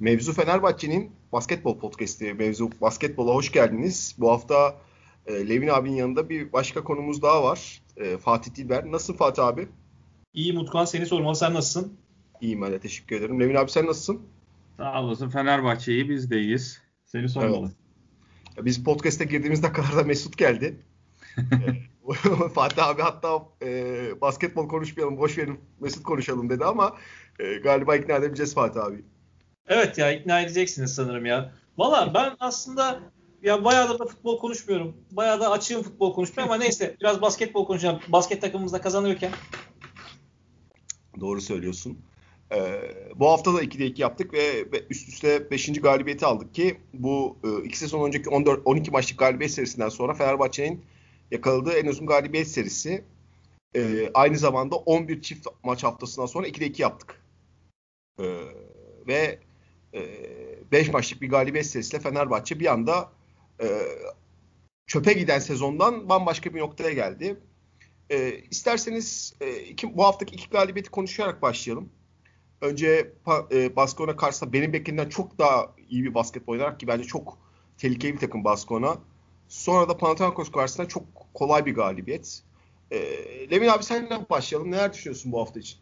Mevzu Fenerbahçe'nin basketbol podcast'i. Mevzu basketbola hoş geldiniz. Bu hafta e, Levin abinin yanında bir başka konumuz daha var. E, Fatih Dilber. Nasılsın Fatih abi? İyi Mutkan seni sormalı. Sen nasılsın? İyiyim ben de teşekkür ederim. Levin abi sen nasılsın? Sağ olasın. Fenerbahçe'yi biz de iyiyiz. Seni sormalı. Evet. Biz podcast'e girdiğimiz dakikalarda Mesut geldi. E, Fatih abi hatta e, basketbol konuşmayalım, boş verin Mesut konuşalım dedi ama e, galiba ikna edebileceğiz Fatih abi. Evet ya ikna edeceksiniz sanırım ya. Valla ben aslında ya bayağı da futbol konuşmuyorum. Bayağı da açığım futbol konuşmaya ama neyse biraz basketbol konuşacağım. Basket takımımız da kazanıyorken. Doğru söylüyorsun. Ee, bu hafta da 2'de 2 yaptık ve üst üste 5. galibiyeti aldık ki bu 2 e, sezon önceki 14 12 maçlık galibiyet serisinden sonra Fenerbahçe'nin yakaladığı en uzun galibiyet serisi. Ee, aynı zamanda 11 çift maç haftasından sonra 2'de 2 yaptık. Ee, ve 5 e, maçlık bir galibiyet serisiyle Fenerbahçe bir anda e, çöpe giden sezondan bambaşka bir noktaya geldi. E, isterseniz e, iki, bu haftaki iki galibiyeti konuşarak başlayalım. Önce e, Baskona karşısında benim beklediğimden çok daha iyi bir basketbol oynarak ki bence çok tehlikeli bir takım Baskona. Sonra da Panathinaikos karşısında çok kolay bir galibiyet. E, abi senle başlayalım. Neler düşünüyorsun bu hafta için?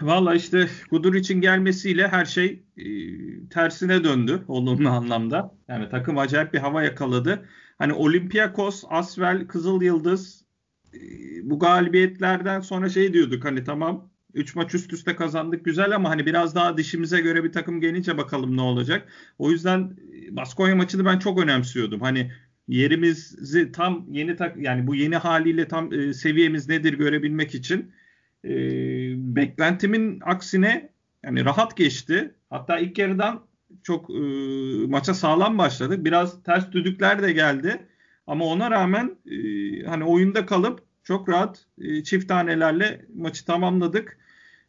Valla işte Gudur için gelmesiyle her şey e, tersine döndü olumlu anlamda. Yani takım acayip bir hava yakaladı. Hani Olympiakos, Asvel, Kızıl Yıldız e, bu galibiyetlerden sonra şey diyorduk hani tamam 3 maç üst üste kazandık güzel ama hani biraz daha dişimize göre bir takım gelince bakalım ne olacak. O yüzden e, Baskonya maçını ben çok önemsiyordum. Hani yerimizi tam yeni tak yani bu yeni haliyle tam e, seviyemiz nedir görebilmek için e, beklentimin aksine yani rahat geçti. Hatta ilk yarıdan çok e, maça sağlam başladı. Biraz ters düdükler de geldi. Ama ona rağmen e, hani oyunda kalıp çok rahat e, çift tanelerle maçı tamamladık.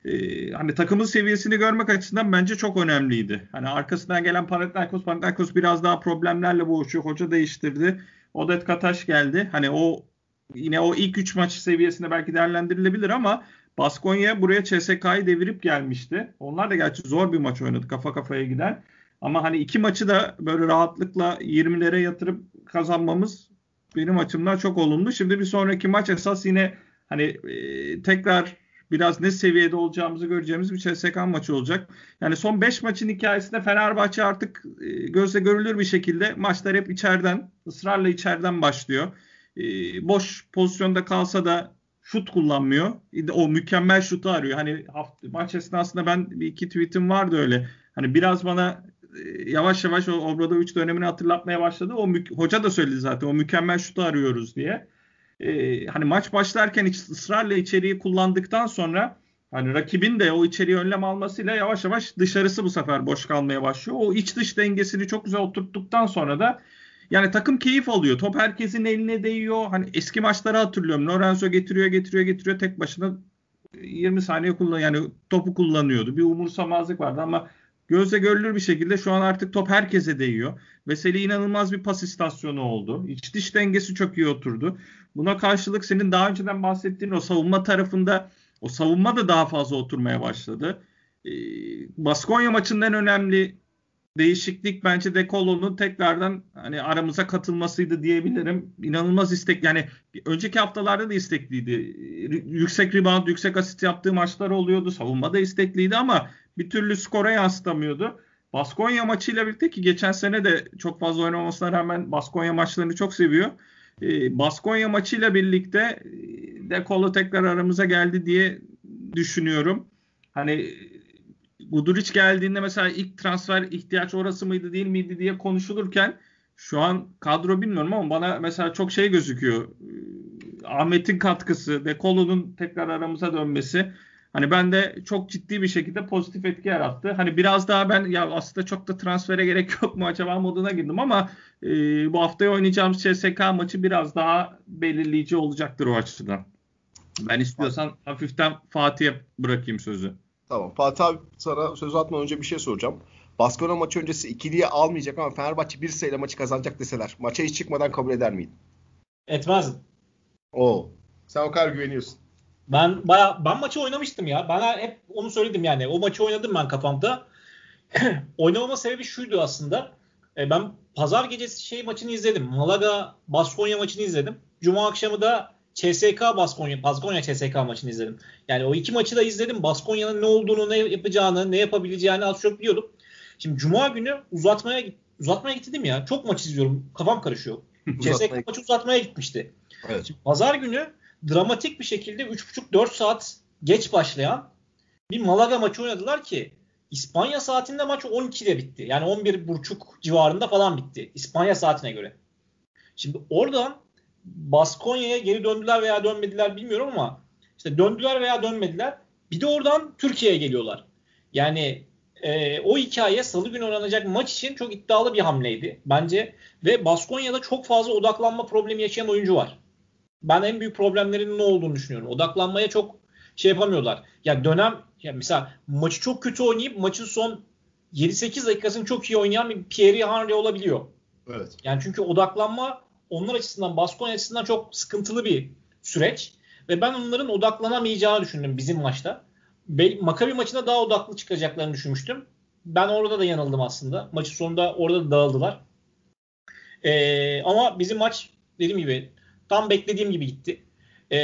E, hani takımın seviyesini görmek açısından bence çok önemliydi. Hani arkasından gelen Panathinaikos, Panathinaikos biraz daha problemlerle boğuşuyor. Hoca değiştirdi. Odet Kataş geldi. Hani o yine o ilk 3 maç seviyesinde belki değerlendirilebilir ama Baskonya buraya CSK'yı devirip gelmişti. Onlar da gerçi zor bir maç oynadı kafa kafaya giden. Ama hani iki maçı da böyle rahatlıkla 20'lere yatırıp kazanmamız benim açımdan çok olumlu. Şimdi bir sonraki maç esas yine hani e, tekrar biraz ne seviyede olacağımızı göreceğimiz bir CSK maçı olacak. Yani son 5 maçın hikayesinde Fenerbahçe artık e, gözle görülür bir şekilde maçlar hep içeriden, ısrarla içeriden başlıyor. E, boş pozisyonda kalsa da şut kullanmıyor. O mükemmel şutu arıyor. Hani hafta, maç esnasında ben bir iki tweetim vardı öyle. Hani biraz bana e, yavaş yavaş o Obradoviç dönemini hatırlatmaya başladı. O hoca da söyledi zaten o mükemmel şutu arıyoruz diye. Ee, hani maç başlarken ısrarla içeriği kullandıktan sonra hani rakibin de o içeriği önlem almasıyla yavaş yavaş dışarısı bu sefer boş kalmaya başlıyor. O iç dış dengesini çok güzel oturttuktan sonra da yani takım keyif alıyor. Top herkesin eline değiyor. Hani eski maçları hatırlıyorum. Lorenzo getiriyor, getiriyor, getiriyor. Tek başına 20 saniye kullan yani topu kullanıyordu. Bir umursamazlık vardı ama gözle görülür bir şekilde şu an artık top herkese değiyor. Veseli inanılmaz bir pas istasyonu oldu. İç dış dengesi çok iyi oturdu. Buna karşılık senin daha önceden bahsettiğin o savunma tarafında o savunma da daha fazla oturmaya başladı. Ee, Baskonya maçından önemli değişiklik bence De Colo'nun tekrardan hani aramıza katılmasıydı diyebilirim. İnanılmaz istek yani önceki haftalarda da istekliydi. Yüksek rebound, yüksek asist yaptığı maçlar oluyordu. Savunma da istekliydi ama bir türlü skora yansıtamıyordu. Baskonya maçıyla birlikte ki geçen sene de çok fazla oynamasına rağmen Baskonya maçlarını çok seviyor. Ee, Baskonya maçıyla birlikte e, De Colo tekrar aramıza geldi diye düşünüyorum. Hani Guduric geldiğinde mesela ilk transfer ihtiyaç orası mıydı değil miydi diye konuşulurken şu an kadro bilmiyorum ama bana mesela çok şey gözüküyor. Ee, Ahmet'in katkısı, Dekolo'nun tekrar aramıza dönmesi. Hani ben de çok ciddi bir şekilde pozitif etki yarattı. Hani biraz daha ben ya aslında çok da transfere gerek yok mu acaba moduna girdim ama e, bu haftaya oynayacağımız CSK maçı biraz daha belirleyici olacaktır o açıdan. Ben istiyorsan hafiften Fatih'e bırakayım sözü. Tamam. Fatih abi sana söz atmadan önce bir şey soracağım. Baskona maçı öncesi ikiliye almayacak ama Fenerbahçe bir sayıyla maçı kazanacak deseler maça hiç çıkmadan kabul eder miydin? Etmezdim. Oo. Sen o kadar güveniyorsun. Ben baya ben maçı oynamıştım ya. Bana hep onu söyledim yani. O maçı oynadım ben kafamda. Oynamama sebebi şuydu aslında. E, ben pazar gecesi şey maçını izledim. Malaga Baskonya maçını izledim. Cuma akşamı da CSK Baskonya, Baskonya CSK maçını izledim. Yani o iki maçı da izledim. Baskonya'nın ne olduğunu, ne yapacağını, ne yapabileceğini az çok biliyordum. Şimdi Cuma günü uzatmaya uzatmaya gittim ya. Çok maç izliyorum. Kafam karışıyor. CSK maçı uzatmaya gitmişti. Evet. Şimdi pazar günü dramatik bir şekilde 3,5-4 saat geç başlayan bir Malaga maçı oynadılar ki İspanya saatinde maç 12'de bitti. Yani 11.30 civarında falan bitti. İspanya saatine göre. Şimdi oradan Baskonya'ya geri döndüler veya dönmediler bilmiyorum ama işte döndüler veya dönmediler. Bir de oradan Türkiye'ye geliyorlar. Yani e, o hikaye salı günü oynanacak maç için çok iddialı bir hamleydi bence. Ve Baskonya'da çok fazla odaklanma problemi yaşayan oyuncu var. Ben en büyük problemlerinin ne olduğunu düşünüyorum. Odaklanmaya çok şey yapamıyorlar. Ya dönem ya mesela maçı çok kötü oynayıp maçın son 7-8 dakikasını çok iyi oynayan bir Pierre Henry olabiliyor. Evet. Yani çünkü odaklanma onlar açısından Baskonya açısından çok sıkıntılı bir süreç ve ben onların odaklanamayacağını düşündüm bizim maçta. Makabi maçına daha odaklı çıkacaklarını düşünmüştüm. Ben orada da yanıldım aslında. Maçın sonunda orada da dağıldılar. Ee, ama bizim maç dediğim gibi tam beklediğim gibi gitti. Ee,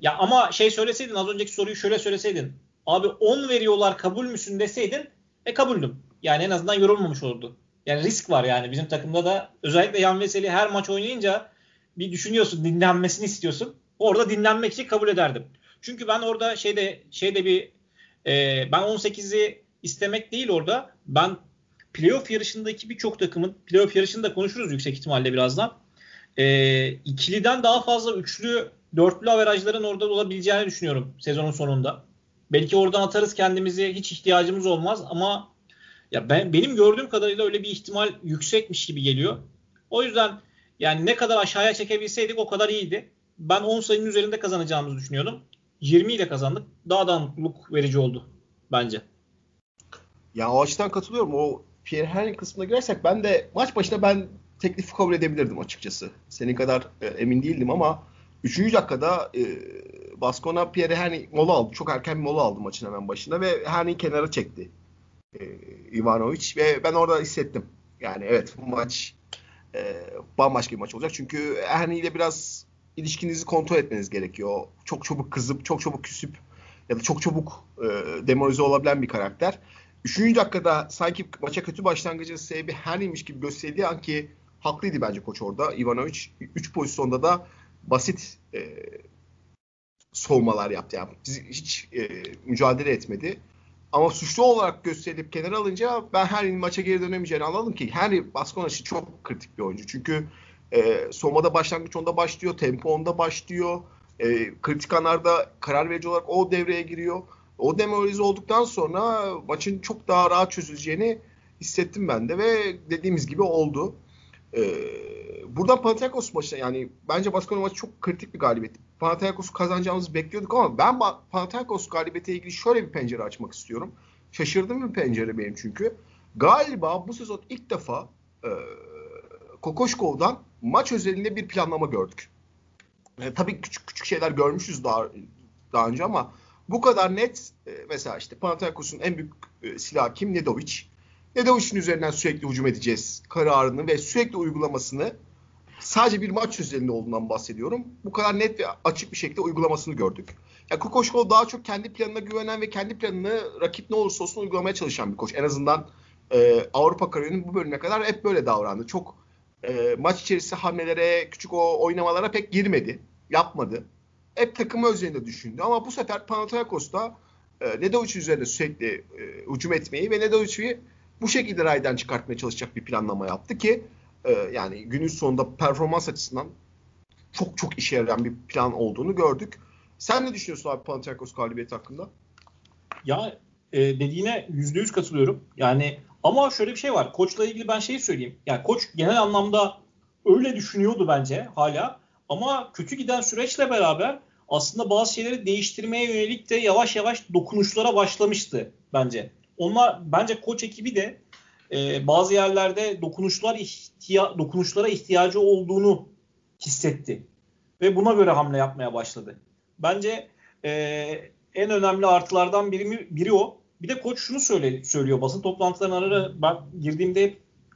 ya ama şey söyleseydin az önceki soruyu şöyle söyleseydin. Abi 10 veriyorlar kabul müsün deseydin e kabuldüm. Yani en azından yorulmamış olurdu. Yani risk var yani bizim takımda da özellikle Yan Veseli her maç oynayınca bir düşünüyorsun dinlenmesini istiyorsun. Orada dinlenmek için kabul ederdim. Çünkü ben orada şeyde şeyde bir e, ben 18'i istemek değil orada. Ben playoff yarışındaki birçok takımın playoff yarışında konuşuruz yüksek ihtimalle birazdan. E, ikiliden daha fazla üçlü, dörtlü averajların orada olabileceğini düşünüyorum sezonun sonunda. Belki oradan atarız kendimizi hiç ihtiyacımız olmaz ama ya ben benim gördüğüm kadarıyla öyle bir ihtimal yüksekmiş gibi geliyor. O yüzden yani ne kadar aşağıya çekebilseydik o kadar iyiydi. Ben 10 sayının üzerinde kazanacağımızı düşünüyordum. 20 ile kazandık. Daha da mutluluk verici oldu bence. Ya o açıdan katılıyorum. O Pierre Henry kısmına girersek ben de maç başına ben teklifi kabul edebilirdim açıkçası. Senin kadar e, emin değildim ama 3. dakikada e, Baskona Pierre Henry mola aldı. Çok erken bir mola aldı maçın hemen başında ve Henry kenara çekti. E, Ivanovic ve ben orada hissettim. Yani evet bu maç e, bambaşka bir maç olacak. Çünkü Henry ile biraz ilişkinizi kontrol etmeniz gerekiyor. Çok çabuk kızıp, çok çabuk küsüp ya da çok çabuk e, demoralize olabilen bir karakter. Üçüncü dakikada sanki maça kötü başlangıcın sebebi Henry'miş gibi gösterdiği an ki haklıydı bence koç orada. Ivanovic 3 pozisyonda da basit e, soğumalar yaptı. Yani hiç e, mücadele etmedi. Ama suçlu olarak gösterilip kenara alınca ben Henry'nin maça geri dönemeyeceğini anladım ki Henry Baskonaş'ı çok kritik bir oyuncu. Çünkü e, soğumada başlangıç onda başlıyor, tempo onda başlıyor. E, kritik anlarda karar verici olarak o devreye giriyor. O demoralize olduktan sonra maçın çok daha rahat çözüleceğini hissettim ben de ve dediğimiz gibi oldu. Ee, buradan Panathinaikos maçına yani bence Baskonya maçı çok kritik bir galibiyet. Panathinaikos'u kazanacağımızı bekliyorduk ama ben Panathinaikos galibiyetiyle ilgili şöyle bir pencere açmak istiyorum. Şaşırdığım bir pencere benim çünkü. Galiba bu sezon ilk defa e, Kokoşkov'dan maç özelinde bir planlama gördük. E, tabii küçük küçük şeyler görmüşüz daha daha önce ama bu kadar net e, mesela işte Panathinaikos'un en büyük e, silahı kim? Nedovic. Nedovic'in üzerinden sürekli hücum edeceğiz kararını ve sürekli uygulamasını sadece bir maç özelinde olduğundan bahsediyorum. Bu kadar net ve açık bir şekilde uygulamasını gördük. Ya Kukoşkov daha çok kendi planına güvenen ve kendi planını rakip ne olursa olsun uygulamaya çalışan bir koç. En azından e, Avrupa kariyerinin bu bölümüne kadar hep böyle davrandı. Çok e, maç içerisinde hamlelere, küçük o oynamalara pek girmedi. Yapmadı. Hep takımı özelinde düşündü. Ama bu sefer Panathinaikos'ta e, Nedovic üzerinde sürekli e, hücum etmeyi ve Nedovic'i bu şekilde raydan çıkartmaya çalışacak bir planlama yaptı ki e, yani günün sonunda performans açısından çok çok işe yarayan bir plan olduğunu gördük. Sen ne düşünüyorsun abi Panathinaikos galibiyeti hakkında? Ya e, dediğine yüz katılıyorum. Yani ama şöyle bir şey var. Koçla ilgili ben şeyi söyleyeyim. Yani koç genel anlamda öyle düşünüyordu bence hala. Ama kötü giden süreçle beraber aslında bazı şeyleri değiştirmeye yönelik de yavaş yavaş dokunuşlara başlamıştı bence. Onlar bence koç ekibi de e, bazı yerlerde dokunuşlar ihtiya dokunuşlara ihtiyacı olduğunu hissetti ve buna göre hamle yapmaya başladı. Bence e, en önemli artılardan biri, biri o. Bir de koç şunu söyle, söylüyor basın toplantılarına ara ben girdiğimde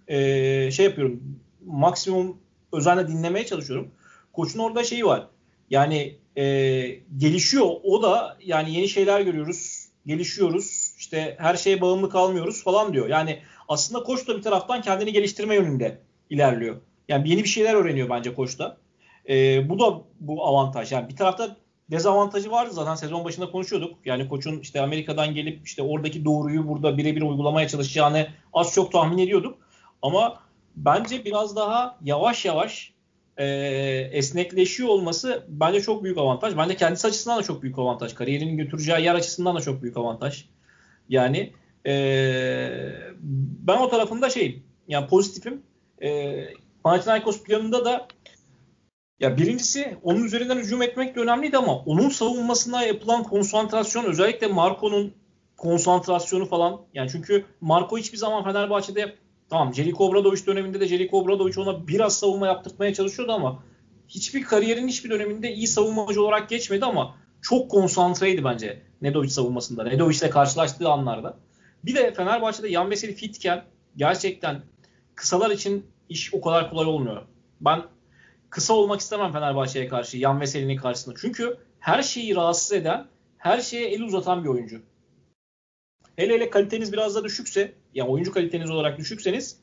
e, şey yapıyorum maksimum özenle dinlemeye çalışıyorum. Koçun orada şeyi var. Yani e, gelişiyor. O da yani yeni şeyler görüyoruz. Gelişiyoruz. İşte her şeye bağımlı kalmıyoruz falan diyor. Yani aslında koç da bir taraftan kendini geliştirme yönünde ilerliyor. Yani yeni bir şeyler öğreniyor bence koç da. E, bu da bu avantaj. Yani bir tarafta dezavantajı vardı zaten sezon başında konuşuyorduk. Yani koçun işte Amerika'dan gelip işte oradaki doğruyu burada birebir uygulamaya çalışacağını az çok tahmin ediyorduk. Ama bence biraz daha yavaş yavaş e, esnekleşiyor olması bence çok büyük avantaj. Bence kendisi açısından da çok büyük avantaj. Kariyerinin götüreceği yer açısından da çok büyük avantaj. Yani e, ben o tarafında şeyim yani pozitifim. E, Panathinaikos planında da ya birincisi onun üzerinden hücum etmek de önemliydi ama onun savunmasına yapılan konsantrasyon özellikle Marco'nun konsantrasyonu falan yani çünkü Marco hiçbir zaman Fenerbahçe'de tamam Jeliko Obradoviç döneminde de Jeliko Obradoviç ona biraz savunma yaptırmaya çalışıyordu ama hiçbir kariyerin hiçbir döneminde iyi savunmacı olarak geçmedi ama çok konsantreydi bence Nedovic savunmasında. Nedovic'le karşılaştığı anlarda. Bir de Fenerbahçe'de Yan Veseli fitken gerçekten kısalar için iş o kadar kolay olmuyor. Ben kısa olmak istemem Fenerbahçe'ye karşı Yan Veseli'nin karşısında. Çünkü her şeyi rahatsız eden, her şeye el uzatan bir oyuncu. Hele hele kaliteniz biraz da düşükse, yani oyuncu kaliteniz olarak düşükseniz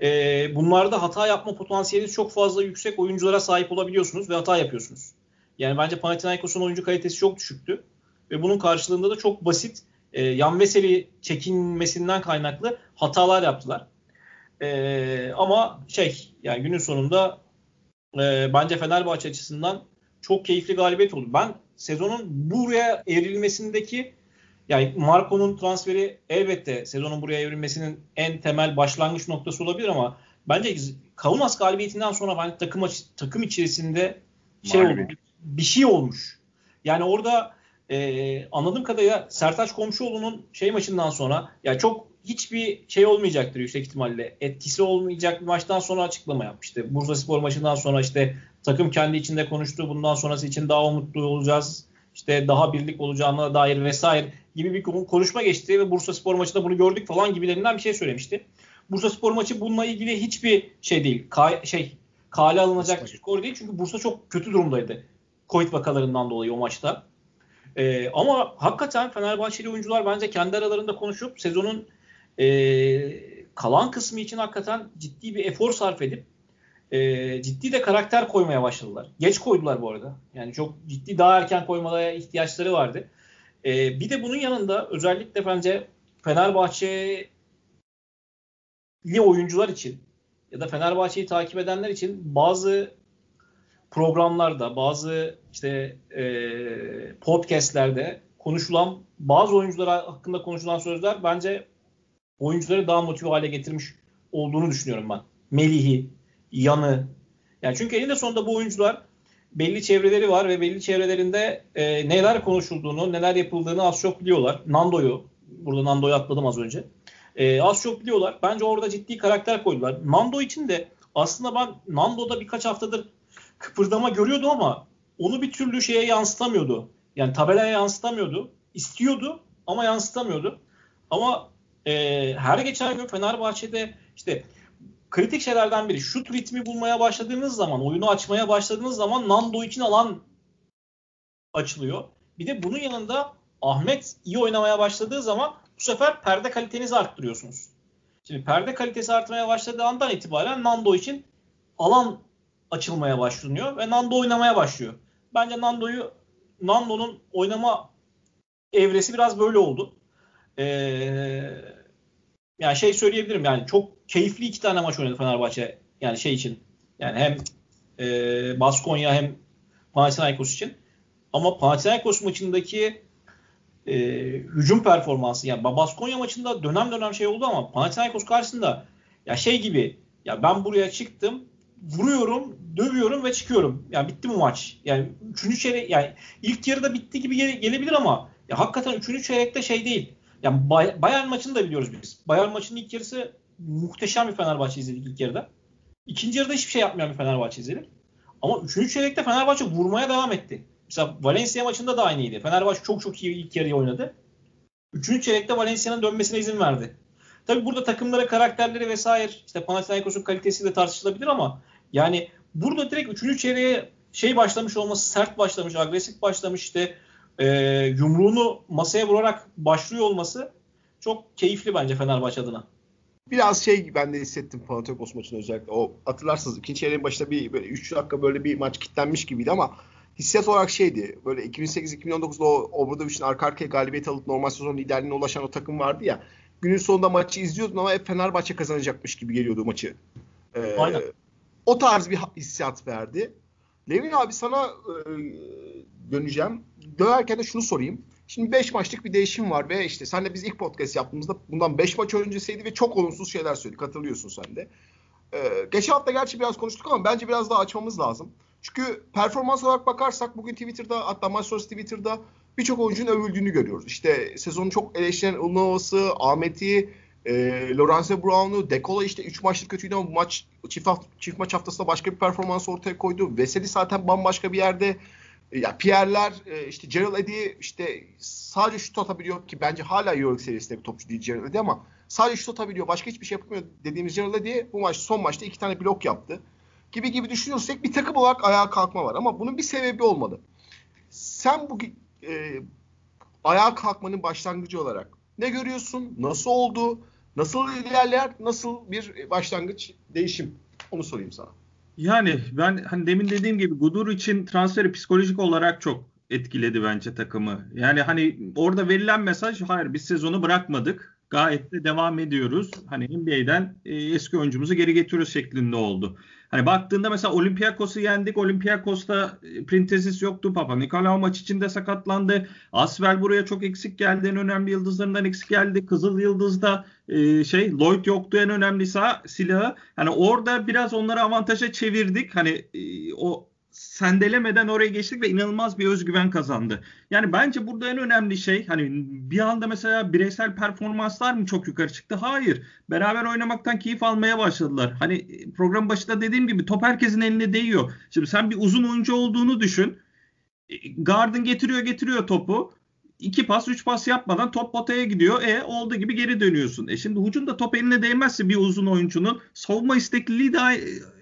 e, bunlarda hata yapma potansiyeliniz çok fazla yüksek oyunculara sahip olabiliyorsunuz ve hata yapıyorsunuz. Yani bence Panathinaikos'un oyuncu kalitesi çok düşüktü. Ve bunun karşılığında da çok basit e, Yan Veseli çekinmesinden kaynaklı hatalar yaptılar. E, ama şey yani günün sonunda e, bence Fenerbahçe açısından çok keyifli galibiyet oldu. Ben sezonun buraya evrilmesindeki yani Marco'nun transferi elbette sezonun buraya evrilmesinin en temel başlangıç noktası olabilir ama bence Kaunas galibiyetinden sonra ben takım takım içerisinde şey oldu. Bir şey olmuş. Yani orada e, anladığım kadarıyla Sertaç Komşuoğlu'nun şey maçından sonra ya çok hiçbir şey olmayacaktır yüksek ihtimalle. Etkisi olmayacak bir maçtan sonra açıklama yapmıştı. Bursa Spor maçından sonra işte takım kendi içinde konuştu. Bundan sonrası için daha umutlu olacağız. İşte daha birlik olacağına dair vesaire gibi bir konuşma geçti ve Bursa Spor maçında bunu gördük falan gibilerinden bir şey söylemişti. Bursa Spor maçı bununla ilgili hiçbir şey değil. Ka- şey kale alınacak bir skor değil. Çünkü Bursa çok kötü durumdaydı. Covid vakalarından dolayı o maçta. Ee, ama hakikaten Fenerbahçeli oyuncular bence kendi aralarında konuşup sezonun e, kalan kısmı için hakikaten ciddi bir efor sarf edip e, ciddi de karakter koymaya başladılar. Geç koydular bu arada. Yani çok ciddi daha erken koymalara ihtiyaçları vardı. E, bir de bunun yanında özellikle bence Fenerbahçeli oyuncular için ya da Fenerbahçe'yi takip edenler için bazı programlarda, bazı işte e, podcastlerde konuşulan bazı oyuncular hakkında konuşulan sözler bence oyuncuları daha motive hale getirmiş olduğunu düşünüyorum ben. Melih'i, Yan'ı. Yani çünkü elinde sonunda bu oyuncular belli çevreleri var ve belli çevrelerinde e, neler konuşulduğunu, neler yapıldığını az çok biliyorlar. Nando'yu, burada Nando'yu atladım az önce. E, az çok biliyorlar. Bence orada ciddi karakter koydular. Nando için de aslında ben Nando'da birkaç haftadır kıpırdama görüyordu ama onu bir türlü şeye yansıtamıyordu. Yani tabelaya yansıtamıyordu. İstiyordu ama yansıtamıyordu. Ama e, her geçen gün Fenerbahçe'de işte kritik şeylerden biri şut ritmi bulmaya başladığınız zaman, oyunu açmaya başladığınız zaman Nando için alan açılıyor. Bir de bunun yanında Ahmet iyi oynamaya başladığı zaman bu sefer perde kalitenizi arttırıyorsunuz. Şimdi perde kalitesi artmaya başladığı andan itibaren Nando için alan açılmaya başlanıyor ve Nando oynamaya başlıyor. Bence Nando'yu Nando'nun oynama evresi biraz böyle oldu. Ee, yani şey söyleyebilirim yani çok keyifli iki tane maç oynadı Fenerbahçe yani şey için yani hem e, Baskonya hem Panathinaikos için ama Panathinaikos maçındaki e, hücum performansı yani Baskonya maçında dönem dönem şey oldu ama Panathinaikos karşısında ya şey gibi ya ben buraya çıktım vuruyorum, dövüyorum ve çıkıyorum. Yani bitti bu maç. Yani üçüncü çeyrek yani ilk yarıda bitti gibi gele, gelebilir ama ya hakikaten üçüncü çeyrekte şey değil. Yani Bayern maçını da biliyoruz biz. Bayern maçının ilk yarısı muhteşem bir Fenerbahçe izledik ilk yarıda. İkinci yarıda hiçbir şey yapmayan bir Fenerbahçe izledik. Ama üçüncü çeyrekte Fenerbahçe vurmaya devam etti. Mesela Valencia maçında da aynıydı. Fenerbahçe çok çok iyi ilk yarıyı oynadı. Üçüncü çeyrekte Valencia'nın dönmesine izin verdi. Tabi burada takımlara karakterleri vesaire işte Panathinaikos'un kalitesi de tartışılabilir ama yani burada direkt üçüncü çeyreğe şey başlamış olması sert başlamış, agresif başlamış işte e, yumruğunu masaya vurarak başlıyor olması çok keyifli bence Fenerbahçe adına. Biraz şey ben de hissettim Panathinaikos maçında özellikle. O hatırlarsınız ikinci çeyreğin başında bir böyle 3 dakika böyle bir maç kilitlenmiş gibiydi ama hissiyat olarak şeydi. Böyle 2008-2019'da o Obradovic'in arka arkaya galibiyet alıp normal sezon liderliğine ulaşan o takım vardı ya. Günün sonunda maçı izliyordun ama hep Fenerbahçe kazanacakmış gibi geliyordu maçı. Ee, Aynen. O tarz bir hissiyat verdi. Levin abi sana e, döneceğim. Dönerken de şunu sorayım. Şimdi 5 maçlık bir değişim var ve işte senle biz ilk podcast yaptığımızda bundan 5 maç öncesiydi ve çok olumsuz şeyler söyledik. Hatırlıyorsun sen de. Ee, geçen hafta gerçi biraz konuştuk ama bence biraz daha açmamız lazım. Çünkü performans olarak bakarsak bugün Twitter'da hatta maç sonrası Twitter'da birçok oyuncunun övüldüğünü görüyoruz. İşte sezonu çok eleştiren Ulnovas'ı, Ahmet'i, e, Lorenzo Brown'u, Dekola işte 3 maçlık kötüydü ama bu maç çift, hafta, çift maç haftasında başka bir performans ortaya koydu. Veseli zaten bambaşka bir yerde. E, ya Pierre'ler, e, işte Gerald Eddy işte sadece şut atabiliyor ki bence hala Euroleague seviyesinde bir topçu değil Gerald Eddy ama sadece şut atabiliyor. Başka hiçbir şey yapmıyor dediğimiz Gerald Eddy bu maç son maçta iki tane blok yaptı. Gibi gibi düşünürsek bir takım olarak ayağa kalkma var ama bunun bir sebebi olmalı. Sen bu e, ayağa kalkmanın başlangıcı olarak ne görüyorsun? Nasıl oldu? Nasıl ilerler? Nasıl bir başlangıç, değişim? Onu sorayım sana. Yani ben hani demin dediğim gibi Gudur için transferi psikolojik olarak çok etkiledi bence takımı. Yani hani orada verilen mesaj hayır biz sezonu bırakmadık. Gayet de devam ediyoruz. Hani NBA'den e, eski oyuncumuzu geri getiriyoruz şeklinde oldu. Hani baktığında mesela Olympiakos'u yendik. Olympiakos'ta e, Printezis yoktu. Papa Nikolaou maç içinde sakatlandı. Asvel buraya çok eksik geldi. En önemli yıldızlarından eksik geldi. Kızıl Yıldız'da e, şey Lloyd yoktu en önemli silahı. Hani orada biraz onları avantaja çevirdik. Hani e, o sendelemeden oraya geçtik ve inanılmaz bir özgüven kazandı. Yani bence burada en önemli şey hani bir anda mesela bireysel performanslar mı çok yukarı çıktı? Hayır. Beraber oynamaktan keyif almaya başladılar. Hani program başında dediğim gibi top herkesin eline değiyor. Şimdi sen bir uzun oyuncu olduğunu düşün. Gardın getiriyor getiriyor topu. İki pas, üç pas yapmadan top potaya gidiyor. E olduğu gibi geri dönüyorsun. E şimdi hücumda top eline değmezse bir uzun oyuncunun savunma istekliliği de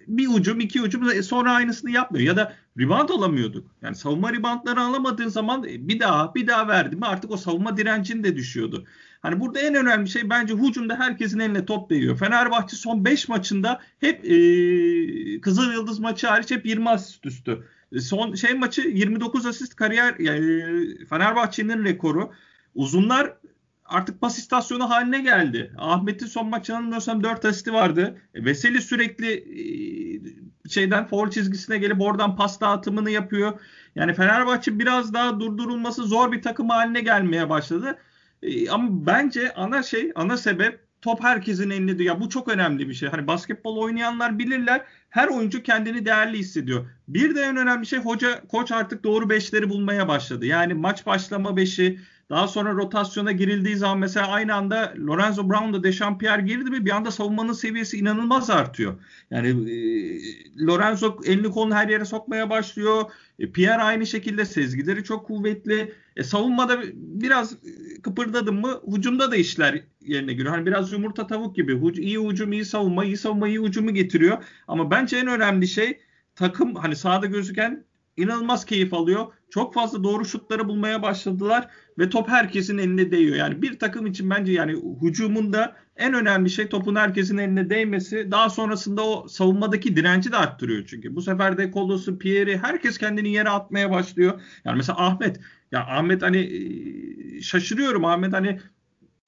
bir ucum iki ucum e, sonra aynısını yapmıyor. Ya da rebound alamıyorduk. Yani savunma reboundları alamadığın zaman e, bir daha bir daha verdi mi artık o savunma direncin de düşüyordu. Hani burada en önemli şey bence hücumda herkesin eline top değiyor. Fenerbahçe son 5 maçında hep e, Kızıl Yıldız maçı hariç hep 20 asist üstü. E, son şey maçı 29 asist kariyer yani Fenerbahçe'nin rekoru. Uzunlar artık pas istasyonu haline geldi. Ahmet'in son maç yanılmıyorsam 4 asisti vardı. E, Veseli sürekli e, şeyden foul çizgisine gelip oradan pas dağıtımını yapıyor. Yani Fenerbahçe biraz daha durdurulması zor bir takım haline gelmeye başladı. E, ama bence ana şey, ana sebep top herkesin elinde. Ya bu çok önemli bir şey. Hani basketbol oynayanlar bilirler. Her oyuncu kendini değerli hissediyor. Bir de en önemli şey hoca koç artık doğru beşleri bulmaya başladı. Yani maç başlama beşi, daha sonra rotasyona girildiği zaman mesela aynı anda Lorenzo Brown da Dechampierre girdi mi bir anda savunmanın seviyesi inanılmaz artıyor. Yani e, Lorenzo elini kolunu her yere sokmaya başlıyor. E, Pierre aynı şekilde sezgileri çok kuvvetli. E, savunmada biraz kıpırdadım mı hücumda da işler yerine giriyor. Hani biraz yumurta tavuk gibi. iyi hücum, iyi savunma, iyi savunma, iyi hücumu getiriyor. Ama bence en önemli şey takım hani sahada gözüken inanılmaz keyif alıyor. Çok fazla doğru şutları bulmaya başladılar ve top herkesin eline değiyor. Yani bir takım için bence yani hücumunda en önemli şey topun herkesin eline değmesi. Daha sonrasında o savunmadaki direnci de arttırıyor çünkü. Bu sefer de Kolos'u, Pierre'i herkes kendini yere atmaya başlıyor. Yani mesela Ahmet ya Ahmet hani e, şaşırıyorum Ahmet hani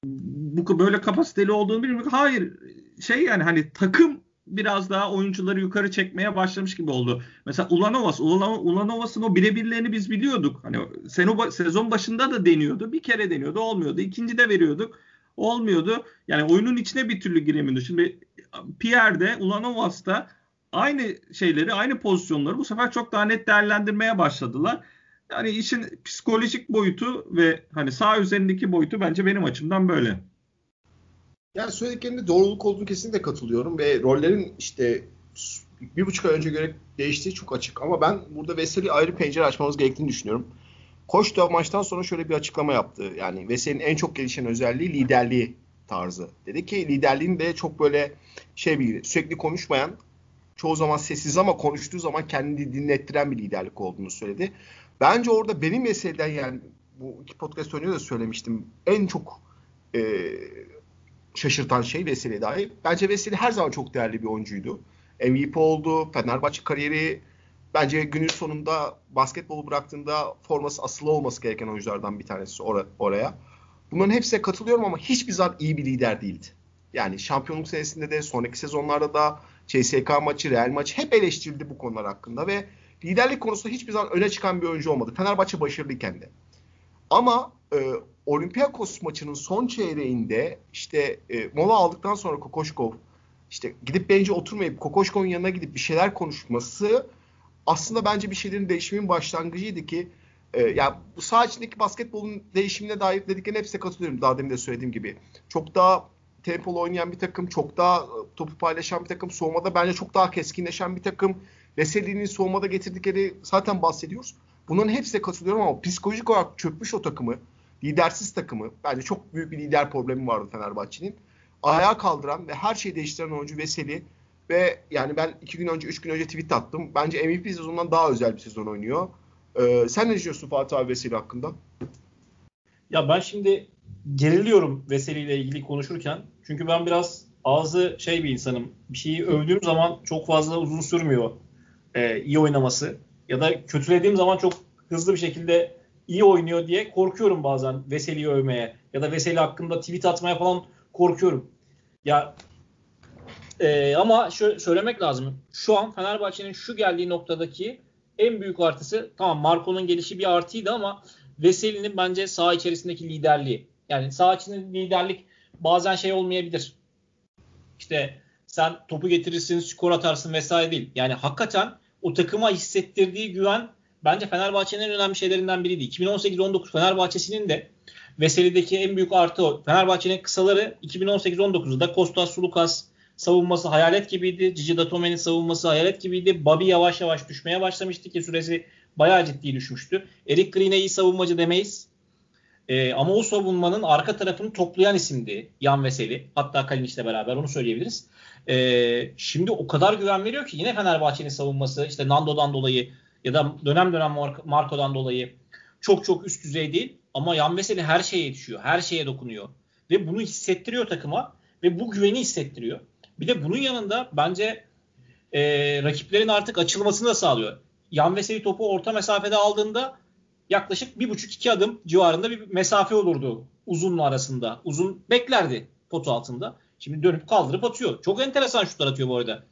bu böyle kapasiteli olduğunu bilmiyorum. Hayır şey yani hani takım biraz daha oyuncuları yukarı çekmeye başlamış gibi oldu. Mesela Ulanovas, Ulanovas'ın o birebirlerini biz biliyorduk. Hani sezon başında da deniyordu. Bir kere deniyordu, olmuyordu. İkinci de veriyorduk. Olmuyordu. Yani oyunun içine bir türlü giremiyordu. Şimdi Pierre'de, Ulanovas'ta aynı şeyleri, aynı pozisyonları bu sefer çok daha net değerlendirmeye başladılar. Yani işin psikolojik boyutu ve hani sağ üzerindeki boyutu bence benim açımdan böyle. Yani söylediklerinde doğruluk olduğunu kesinlikle katılıyorum ve rollerin işte bir buçuk ay önce göre değiştiği çok açık. Ama ben burada Veseli ayrı pencere açmamız gerektiğini düşünüyorum. Koç da maçtan sonra şöyle bir açıklama yaptı. Yani Veseli'nin en çok gelişen özelliği liderliği tarzı. Dedi ki liderliğin de çok böyle şey bir sürekli konuşmayan çoğu zaman sessiz ama konuştuğu zaman kendini dinlettiren bir liderlik olduğunu söyledi. Bence orada benim meseleden yani bu iki podcast önce de söylemiştim. En çok e, şaşırtan şey Veseli dahi. Bence Veseli her zaman çok değerli bir oyuncuydu. MVP oldu. Fenerbahçe kariyeri bence günün sonunda basketbolu bıraktığında forması asılı olması gereken oyunculardan bir tanesi or- oraya. Bunların hepsine katılıyorum ama hiçbir zaman iyi bir lider değildi. Yani şampiyonluk senesinde de sonraki sezonlarda da CSK maçı, Real maçı hep eleştirildi bu konular hakkında ve liderlik konusunda hiçbir zaman öne çıkan bir oyuncu olmadı. Fenerbahçe başarılıyken de. Ama e, Olympiakos maçının son çeyreğinde işte e, mola aldıktan sonra Kokoşkov işte gidip bence oturmayıp Kokoşkov'un yanına gidip bir şeyler konuşması aslında bence bir şeylerin değişiminin başlangıcıydı ki e, ya bu saha içindeki basketbolun değişimine dair dediklerine hepsine katılıyorum daha demin de söylediğim gibi. Çok daha tempolu oynayan bir takım, çok daha e, topu paylaşan bir takım, soğumada bence çok daha keskinleşen bir takım. Veseli'nin soğumada getirdikleri zaten bahsediyoruz. Bunların hepsine katılıyorum ama psikolojik olarak çökmüş o takımı, lidersiz takımı, bence çok büyük bir lider problemi vardı Fenerbahçe'nin. Ayağa kaldıran ve her şeyi değiştiren oyuncu Veseli ve yani ben iki gün önce, üç gün önce tweet attım. Bence MVP sezonundan daha özel bir sezon oynuyor. Ee, sen ne düşünüyorsun Fatih abi Veseli hakkında? Ya ben şimdi geriliyorum Veseli ile ilgili konuşurken. Çünkü ben biraz ağzı şey bir insanım. Bir şeyi övdüğüm zaman çok fazla uzun sürmüyor e, iyi oynaması. Ya da kötülediğim zaman çok hızlı bir şekilde iyi oynuyor diye korkuyorum bazen Veseli'yi övmeye. Ya da Veseli hakkında tweet atmaya falan korkuyorum. Ya e, ama şöyle söylemek lazım. Şu an Fenerbahçe'nin şu geldiği noktadaki en büyük artısı tamam Marco'nun gelişi bir artıydı ama Veseli'nin bence saha içerisindeki liderliği. Yani saha içinde liderlik bazen şey olmayabilir. İşte sen topu getirirsin, skor atarsın vesaire değil. Yani hakikaten o takıma hissettirdiği güven bence Fenerbahçe'nin en önemli şeylerinden biriydi. 2018-19 Fenerbahçe'sinin de Veseli'deki en büyük artı o. Fenerbahçe'nin kısaları 2018-19'da Kostas Sulukas savunması hayalet gibiydi. Cici Datome'nin savunması hayalet gibiydi. Bobby yavaş yavaş düşmeye başlamıştı ki süresi bayağı ciddi düşmüştü. Eric Green'e iyi savunmacı demeyiz. Ee, ama o savunmanın arka tarafını toplayan isimdi Yan Veseli. Hatta Kalinic'le beraber onu söyleyebiliriz. Ee, şimdi o kadar güven veriyor ki yine Fenerbahçe'nin savunması işte Nando'dan dolayı ya da dönem dönem Marco'dan dolayı çok çok üst düzey değil. Ama Yan Veseli her şeye yetişiyor. Her şeye dokunuyor. Ve bunu hissettiriyor takıma. Ve bu güveni hissettiriyor. Bir de bunun yanında bence e, rakiplerin artık açılmasını da sağlıyor. Yan Veseli topu orta mesafede aldığında yaklaşık bir buçuk iki adım civarında bir mesafe olurdu uzunla arasında. Uzun beklerdi potu altında. Şimdi dönüp kaldırıp atıyor. Çok enteresan şutlar atıyor bu arada.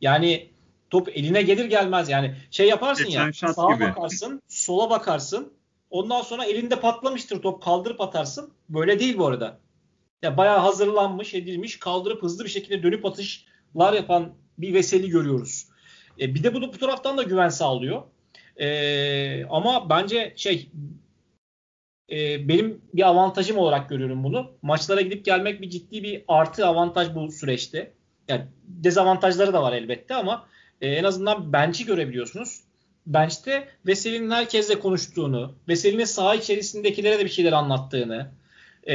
Yani top eline gelir gelmez yani şey yaparsın Geçen ya sağa gibi. bakarsın sola bakarsın ondan sonra elinde patlamıştır top kaldırıp atarsın. Böyle değil bu arada. Ya bayağı hazırlanmış edilmiş kaldırıp hızlı bir şekilde dönüp atışlar yapan bir Veseli görüyoruz. E, bir de bu, bu taraftan da güven sağlıyor. E, ama bence şey e, benim bir avantajım olarak görüyorum bunu. Maçlara gidip gelmek bir ciddi bir artı avantaj bu süreçte. Yani dezavantajları da var elbette ama e, en azından bench'i görebiliyorsunuz. Bench'te Veseli'nin herkesle konuştuğunu, Veseli'nin saha içerisindekilere de bir şeyler anlattığını, e,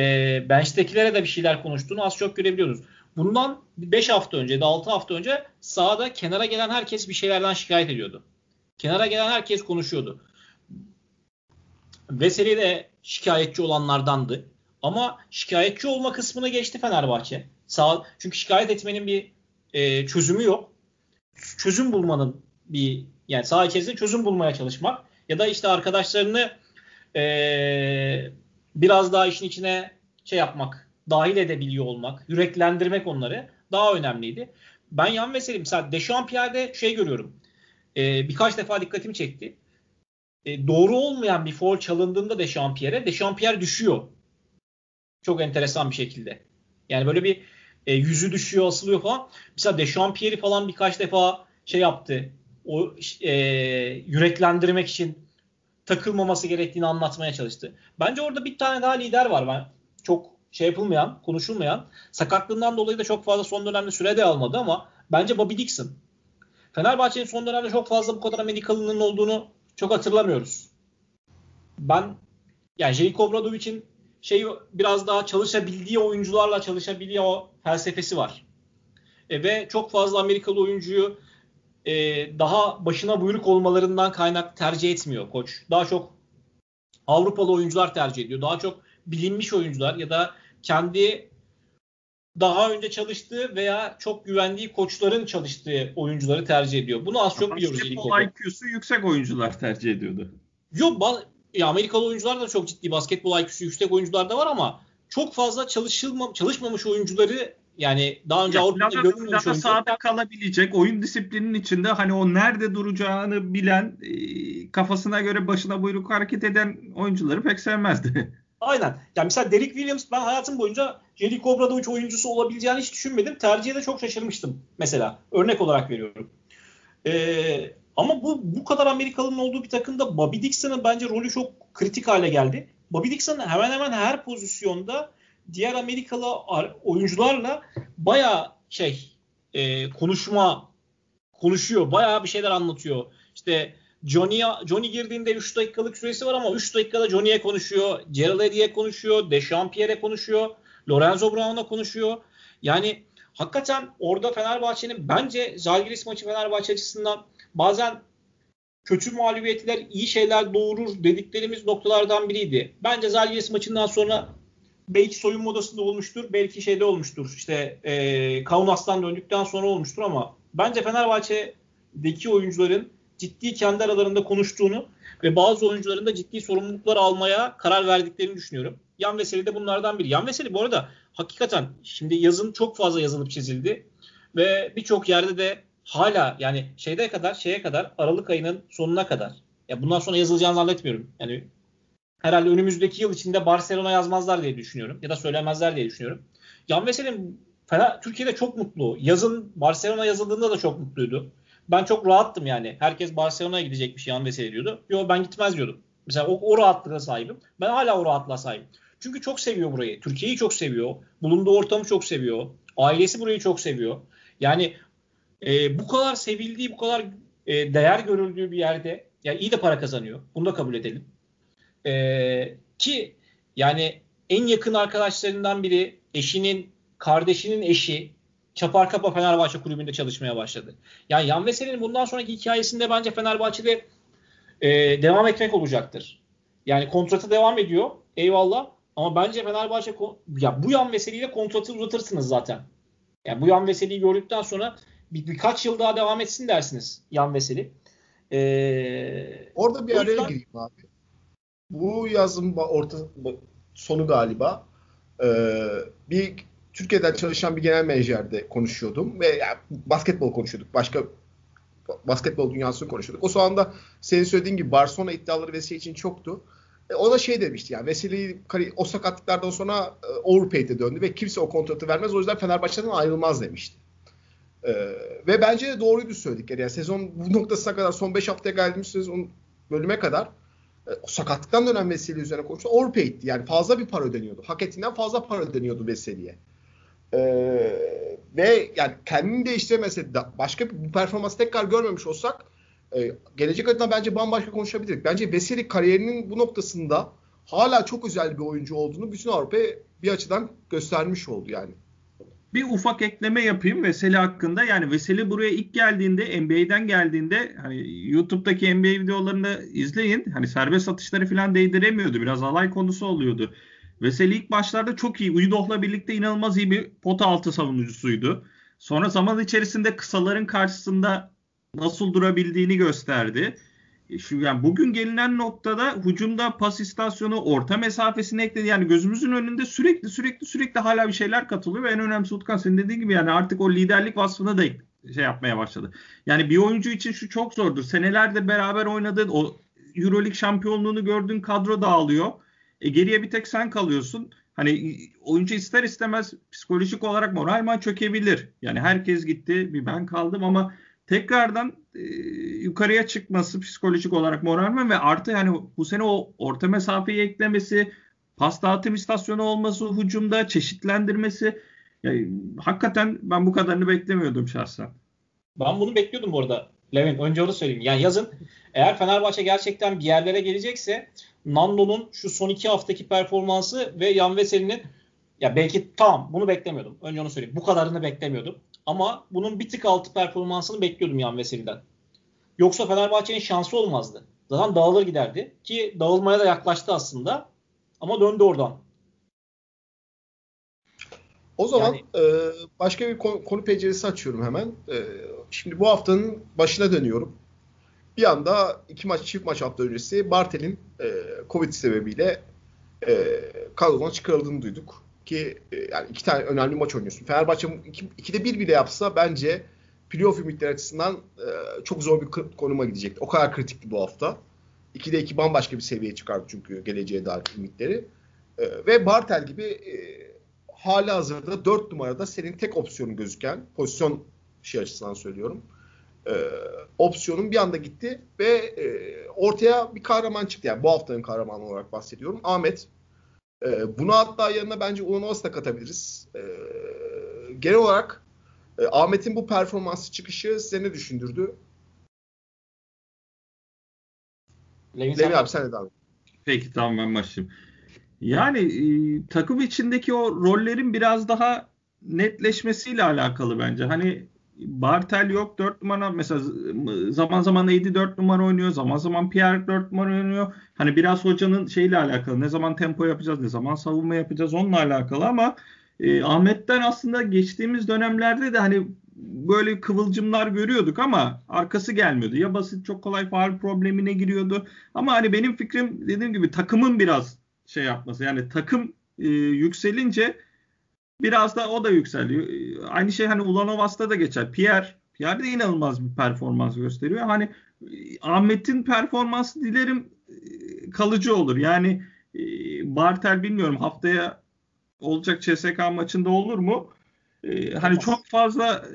bench'tekilere de bir şeyler konuştuğunu az çok görebiliyoruz. Bundan 5 hafta önce de 6 hafta önce sahada kenara gelen herkes bir şeylerden şikayet ediyordu. Kenara gelen herkes konuşuyordu. Veseli de şikayetçi olanlardandı. Ama şikayetçi olma kısmını geçti Fenerbahçe. Sağ, çünkü şikayet etmenin bir e, çözümü yok. Çözüm bulmanın bir yani saha içerisinde çözüm bulmaya çalışmak ya da işte arkadaşlarını e, biraz daha işin içine şey yapmak, dahil edebiliyor olmak, yüreklendirmek onları daha önemliydi. Ben yan Veseli mesela Dechampierre'de şey görüyorum. E, birkaç defa dikkatimi çekti. E, doğru olmayan bir foul çalındığında Dechampierre, Dechampierre düşüyor. Çok enteresan bir şekilde. Yani böyle bir e, yüzü düşüyor, asılıyor falan. Mesela Dechampierre'i falan birkaç defa şey yaptı. O e, yüreklendirmek için takılmaması gerektiğini anlatmaya çalıştı. Bence orada bir tane daha lider var. Ben çok şey yapılmayan, konuşulmayan. Sakatlığından dolayı da çok fazla son dönemde süre de almadı ama bence Bobby Dixon. Fenerbahçe'nin son dönemde çok fazla bu kadar Amerikalının olduğunu çok hatırlamıyoruz. Ben yani Jeliko Obradovic'in şey biraz daha çalışabildiği oyuncularla çalışabildiği o felsefesi var. E, ve çok fazla Amerikalı oyuncuyu e, daha başına buyruk olmalarından kaynak tercih etmiyor koç. Daha çok Avrupalı oyuncular tercih ediyor. Daha çok bilinmiş oyuncular ya da kendi daha önce çalıştığı veya çok güvendiği koçların çalıştığı oyuncuları tercih ediyor. Bunu az çok biliyoruz. Basketbol IQ'su yüksek oyuncular tercih ediyordu. Yok ya Amerikalı oyuncular da çok ciddi basketbol IQ'su yüksek oyuncular da var ama çok fazla çalışılma, çalışmamış oyuncuları yani daha önce ya, Avrupa'da görülmemiş oyuncular. sadık kalabilecek oyun disiplinin içinde hani o nerede duracağını bilen e, kafasına göre başına buyruk hareket eden oyuncuları pek sevmezdi. Aynen. Yani mesela Derek Williams ben hayatım boyunca Jerry Obradovic oyuncusu olabileceğini hiç düşünmedim. Tercihe de çok şaşırmıştım mesela. Örnek olarak veriyorum. Ee, ama bu bu kadar Amerikalı'nın olduğu bir takımda Bobby Dixon'ın bence rolü çok kritik hale geldi. Bobby Dixon hemen hemen her pozisyonda diğer Amerikalı oyuncularla baya şey e, konuşma konuşuyor. Baya bir şeyler anlatıyor. İşte Johnny, Johnny girdiğinde 3 dakikalık süresi var ama 3 dakikada Johnny'ye konuşuyor. Gerald Eddy'ye konuşuyor. Dechampierre'e konuşuyor. Lorenzo Brown'a konuşuyor. Yani hakikaten orada Fenerbahçe'nin bence Zalgiris maçı Fenerbahçe açısından bazen kötü mağlubiyetler iyi şeyler doğurur dediklerimiz noktalardan biriydi. Bence Zalgiris maçından sonra belki soyunma odasında olmuştur. Belki şeyde olmuştur. İşte e, Kaunas'tan döndükten sonra olmuştur ama bence Fenerbahçe'deki oyuncuların ciddi kendi aralarında konuştuğunu ve bazı oyuncuların da ciddi sorumluluklar almaya karar verdiklerini düşünüyorum. Yan Veseli de bunlardan biri. Yan Veseli bu arada hakikaten şimdi yazın çok fazla yazılıp çizildi ve birçok yerde de hala yani şeyde kadar şeye kadar Aralık ayının sonuna kadar ya bundan sonra yazılacağını zannetmiyorum. Yani herhalde önümüzdeki yıl içinde Barcelona yazmazlar diye düşünüyorum ya da söylemezler diye düşünüyorum. Yan Veseli'nin Türkiye'de çok mutlu. Yazın Barcelona yazıldığında da çok mutluydu ben çok rahattım yani. Herkes Barcelona'ya gidecekmiş yan vesile diyordu. Yo ben gitmez diyordum. Mesela o, o rahatlığa sahibim. Ben hala o rahatlığa sahibim. Çünkü çok seviyor burayı. Türkiye'yi çok seviyor. Bulunduğu ortamı çok seviyor. Ailesi burayı çok seviyor. Yani e, bu kadar sevildiği, bu kadar e, değer görüldüğü bir yerde yani iyi de para kazanıyor. Bunu da kabul edelim. E, ki yani en yakın arkadaşlarından biri eşinin, kardeşinin eşi Çapar Kapa Fenerbahçe kulübünde çalışmaya başladı. Yani Yan Veseli'nin bundan sonraki hikayesinde bence Fenerbahçe'de e, devam etmek olacaktır. Yani kontratı devam ediyor. Eyvallah. Ama bence Fenerbahçe ya bu Yan Veseli'yle kontratı uzatırsınız zaten. Yani bu Yan Veseli'yi gördükten sonra bir, birkaç yıl daha devam etsin dersiniz Yan Veseli. Ee, Orada bir araya yüzden... gireyim abi. Bu yazın orta sonu galiba ee, bir Türkiye'den çalışan bir genel menajerde konuşuyordum ve yani basketbol konuşuyorduk. Başka basketbol dünyasını konuşuyorduk. O sırada senin söylediğin gibi Barcelona iddiaları Veseli için çoktu. E, o da şey demişti yani Veseli o sakatlıklardan sonra e, overpaid'e döndü ve kimse o kontratı vermez. O yüzden Fenerbahçe'den ayrılmaz demişti. E, ve bence de doğruydu söyledikleri. Yani sezon bu noktasına kadar son 5 haftaya geldiğimiz sezon bölüme kadar e, sakatlıktan dönen Veseli üzerine konuştu. Overpaid'ti. Yani fazla bir para ödeniyordu. Hak ettiğinden fazla para ödeniyordu Veseli'ye. Ee, ve yani kendini değiştirmese da başka bir performans tekrar görmemiş olsak e, gelecek adına bence bambaşka konuşabilirdik. Bence Veseli kariyerinin bu noktasında hala çok özel bir oyuncu olduğunu bütün Avrupa'ya bir açıdan göstermiş oldu yani. Bir ufak ekleme yapayım Veseli hakkında. Yani Veseli buraya ilk geldiğinde NBA'den geldiğinde hani YouTube'daki NBA videolarını izleyin. Hani serbest atışları falan değdiremiyordu. Biraz alay konusu oluyordu. Veseli ilk başlarda çok iyi. Uydoh'la birlikte inanılmaz iyi bir pota altı savunucusuydu. Sonra zaman içerisinde kısaların karşısında nasıl durabildiğini gösterdi. E, şu yani bugün gelinen noktada hücumda pas istasyonu orta mesafesini ekledi. Yani gözümüzün önünde sürekli sürekli sürekli hala bir şeyler katılıyor ve en önemlisi Utkan senin dediğin gibi yani artık o liderlik vasfını da şey yapmaya başladı. Yani bir oyuncu için şu çok zordur. Senelerde beraber oynadığın o EuroLeague şampiyonluğunu gördüğün kadro dağılıyor. E, geriye bir tek sen kalıyorsun. Hani oyuncu ister istemez psikolojik olarak moralman çökebilir. Yani herkes gitti bir ben kaldım ama tekrardan e, yukarıya çıkması psikolojik olarak moralman ve artı yani bu sene o orta mesafeyi eklemesi pas dağıtım istasyonu olması hücumda, çeşitlendirmesi. Yani, hakikaten ben bu kadarını beklemiyordum şahsen. Ben bunu bekliyordum bu arada. Levent önce onu söyleyeyim. Yani yazın eğer Fenerbahçe gerçekten bir yerlere gelecekse Nando'nun şu son iki haftaki performansı ve Yan Veseli'nin ya belki tamam bunu beklemiyordum. Önce onu söyleyeyim. Bu kadarını beklemiyordum. Ama bunun bir tık altı performansını bekliyordum Yan Veseli'den. Yoksa Fenerbahçe'nin şansı olmazdı. Zaten dağılır giderdi. Ki dağılmaya da yaklaştı aslında. Ama döndü oradan. O zaman yani, e, başka bir konu, konu penceresi açıyorum hemen. E, şimdi bu haftanın başına dönüyorum. Bir anda iki maç çift maç hafta öncesi Bartel'in e, Covid sebebiyle e, kadrodan çıkarıldığını duyduk. Ki e, yani iki tane önemli maç oynuyorsun. Fenerbahçe iki, ikide bir bile yapsa bence playoff ümitleri açısından e, çok zor bir konuma gidecekti. O kadar kritikti bu hafta. 2'de 2 bambaşka bir seviyeye çıkardı çünkü geleceğe dair ümitleri. E, ve Bartel gibi e, hali hazırda 4 numarada senin tek opsiyonu gözüken pozisyon şey açısından söylüyorum. E, opsiyonun bir anda gitti ve e, ortaya bir kahraman çıktı. Yani bu haftanın kahramanı olarak bahsediyorum. Ahmet. E, buna hatta yanına bence Ulanovas da katabiliriz. E, genel olarak e, Ahmet'in bu performansı çıkışı size ne düşündürdü? Levin, Levin abi sen de devam Peki tamam ben başlayayım. Yani e, takım içindeki o rollerin biraz daha netleşmesiyle alakalı bence. Hani Bartel yok 4 numara mesela zaman zaman Edi 4 numara oynuyor zaman zaman Pierre 4 numara oynuyor. Hani biraz hocanın şeyle alakalı ne zaman tempo yapacağız ne zaman savunma yapacağız onunla alakalı ama e, Ahmet'ten aslında geçtiğimiz dönemlerde de hani böyle kıvılcımlar görüyorduk ama arkası gelmiyordu. Ya basit çok kolay faal problemine giriyordu. Ama hani benim fikrim dediğim gibi takımın biraz şey yapması. Yani takım e, yükselince biraz da o da yükseliyor. E, aynı şey hani Ulanovas'ta da geçer. Pierre Pierre de inanılmaz bir performans gösteriyor. Hani e, Ahmet'in performansı dilerim e, kalıcı olur. Yani e, Bartel bilmiyorum haftaya olacak CSK maçında olur mu? Ee, hani çok fazla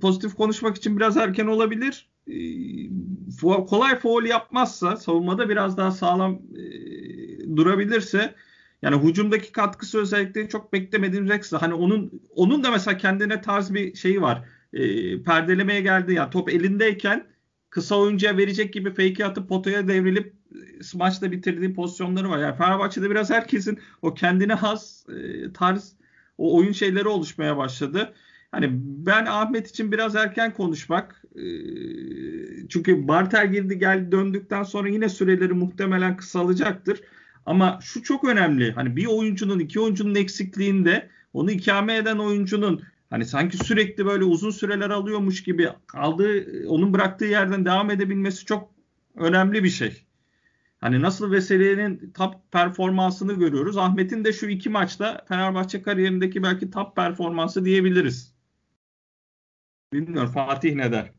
pozitif konuşmak için biraz erken olabilir. Ee, kolay foul yapmazsa, savunmada biraz daha sağlam e, durabilirse yani hücumdaki katkısı özellikle çok beklemediğim Rex'le. Hani onun onun da mesela kendine tarz bir şeyi var. E, perdelemeye geldi ya yani top elindeyken kısa oyuncuya verecek gibi fake atıp potaya devrilip smaçla bitirdiği pozisyonları var. Yani Fenerbahçe'de biraz herkesin o kendine has e, tarz o oyun şeyleri oluşmaya başladı. Hani ben Ahmet için biraz erken konuşmak. E, çünkü Bartel girdi geldi döndükten sonra yine süreleri muhtemelen kısalacaktır. Ama şu çok önemli. Hani bir oyuncunun iki oyuncunun eksikliğinde onu ikame eden oyuncunun hani sanki sürekli böyle uzun süreler alıyormuş gibi kaldığı onun bıraktığı yerden devam edebilmesi çok önemli bir şey. Hani nasıl Veseli'nin top performansını görüyoruz. Ahmet'in de şu iki maçta Fenerbahçe kariyerindeki belki top performansı diyebiliriz. Bilmiyorum Fatih ne der?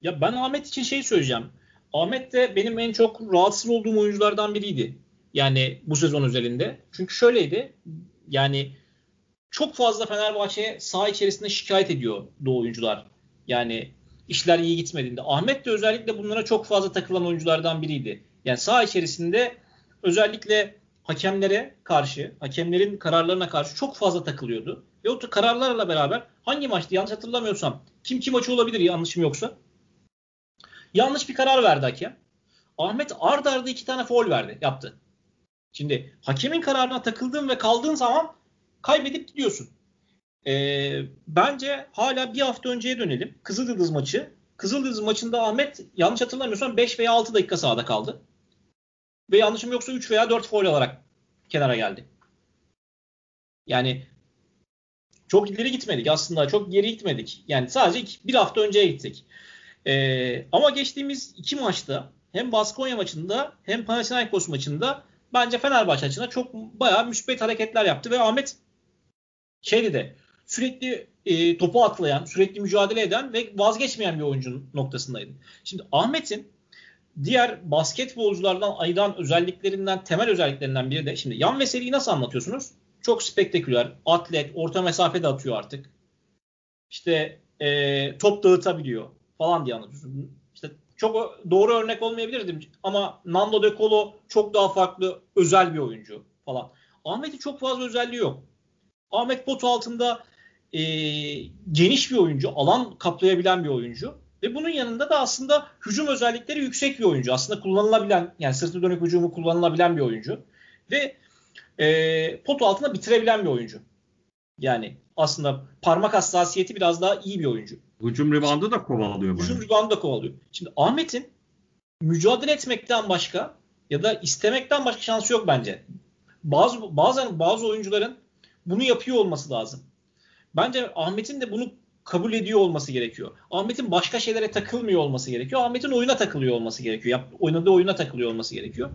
Ya ben Ahmet için şey söyleyeceğim. Ahmet de benim en çok rahatsız olduğum oyunculardan biriydi. Yani bu sezon özelinde. Çünkü şöyleydi. Yani çok fazla Fenerbahçe saha içerisinde şikayet ediyor bu oyuncular. Yani işler iyi gitmediğinde. Ahmet de özellikle bunlara çok fazla takılan oyunculardan biriydi. Yani saha içerisinde özellikle hakemlere karşı, hakemlerin kararlarına karşı çok fazla takılıyordu. Ve o kararlarla beraber hangi maçtı yanlış hatırlamıyorsam kim kim maçı olabilir yanlışım yoksa. Yanlış bir karar verdi hakem. Ahmet ard arda iki tane foul verdi, yaptı. Şimdi hakemin kararına takıldığın ve kaldığın zaman kaybedip gidiyorsun. Ee, bence hala bir hafta önceye dönelim. Kızıldız maçı. Kızıldız maçında Ahmet yanlış hatırlamıyorsam 5 veya 6 dakika sahada kaldı. Ve yanlışım yoksa 3 veya 4 foul alarak kenara geldi. Yani çok ileri gitmedik aslında. Çok geri gitmedik. Yani sadece bir hafta önceye gittik. Ee, ama geçtiğimiz iki maçta hem Baskonya maçında hem Panathinaikos maçında bence Fenerbahçe açısından çok bayağı müspet hareketler yaptı ve Ahmet şeydi de sürekli e, topu atlayan, sürekli mücadele eden ve vazgeçmeyen bir oyuncunun noktasındaydı. Şimdi Ahmet'in diğer basketbolculardan ayıran özelliklerinden, temel özelliklerinden biri de şimdi Yan Veseli'yi nasıl anlatıyorsunuz? Çok spektaküler, atlet, orta mesafede atıyor artık. İşte e, top dağıtabiliyor falan diye anlatıyorsunuz. Çok doğru örnek olmayabilirdim ama Nando De Colo çok daha farklı özel bir oyuncu falan. Ahmet'in çok fazla özelliği yok. Ahmet potu altında e, geniş bir oyuncu, alan kaplayabilen bir oyuncu. Ve bunun yanında da aslında hücum özellikleri yüksek bir oyuncu. Aslında kullanılabilen, yani sırtı dönük hücumu kullanılabilen bir oyuncu. Ve e, pot altında bitirebilen bir oyuncu. Yani aslında parmak hassasiyeti biraz daha iyi bir oyuncu. Hücum ribandı da kovalıyor. Hücum ribandı da kovalıyor. Şimdi Ahmet'in mücadele etmekten başka ya da istemekten başka şansı yok bence. Bazı bazen bazı oyuncuların bunu yapıyor olması lazım. Bence Ahmet'in de bunu kabul ediyor olması gerekiyor. Ahmet'in başka şeylere takılmıyor olması gerekiyor. Ahmet'in oyuna takılıyor olması gerekiyor. Yap, oynadığı oyuna takılıyor olması gerekiyor.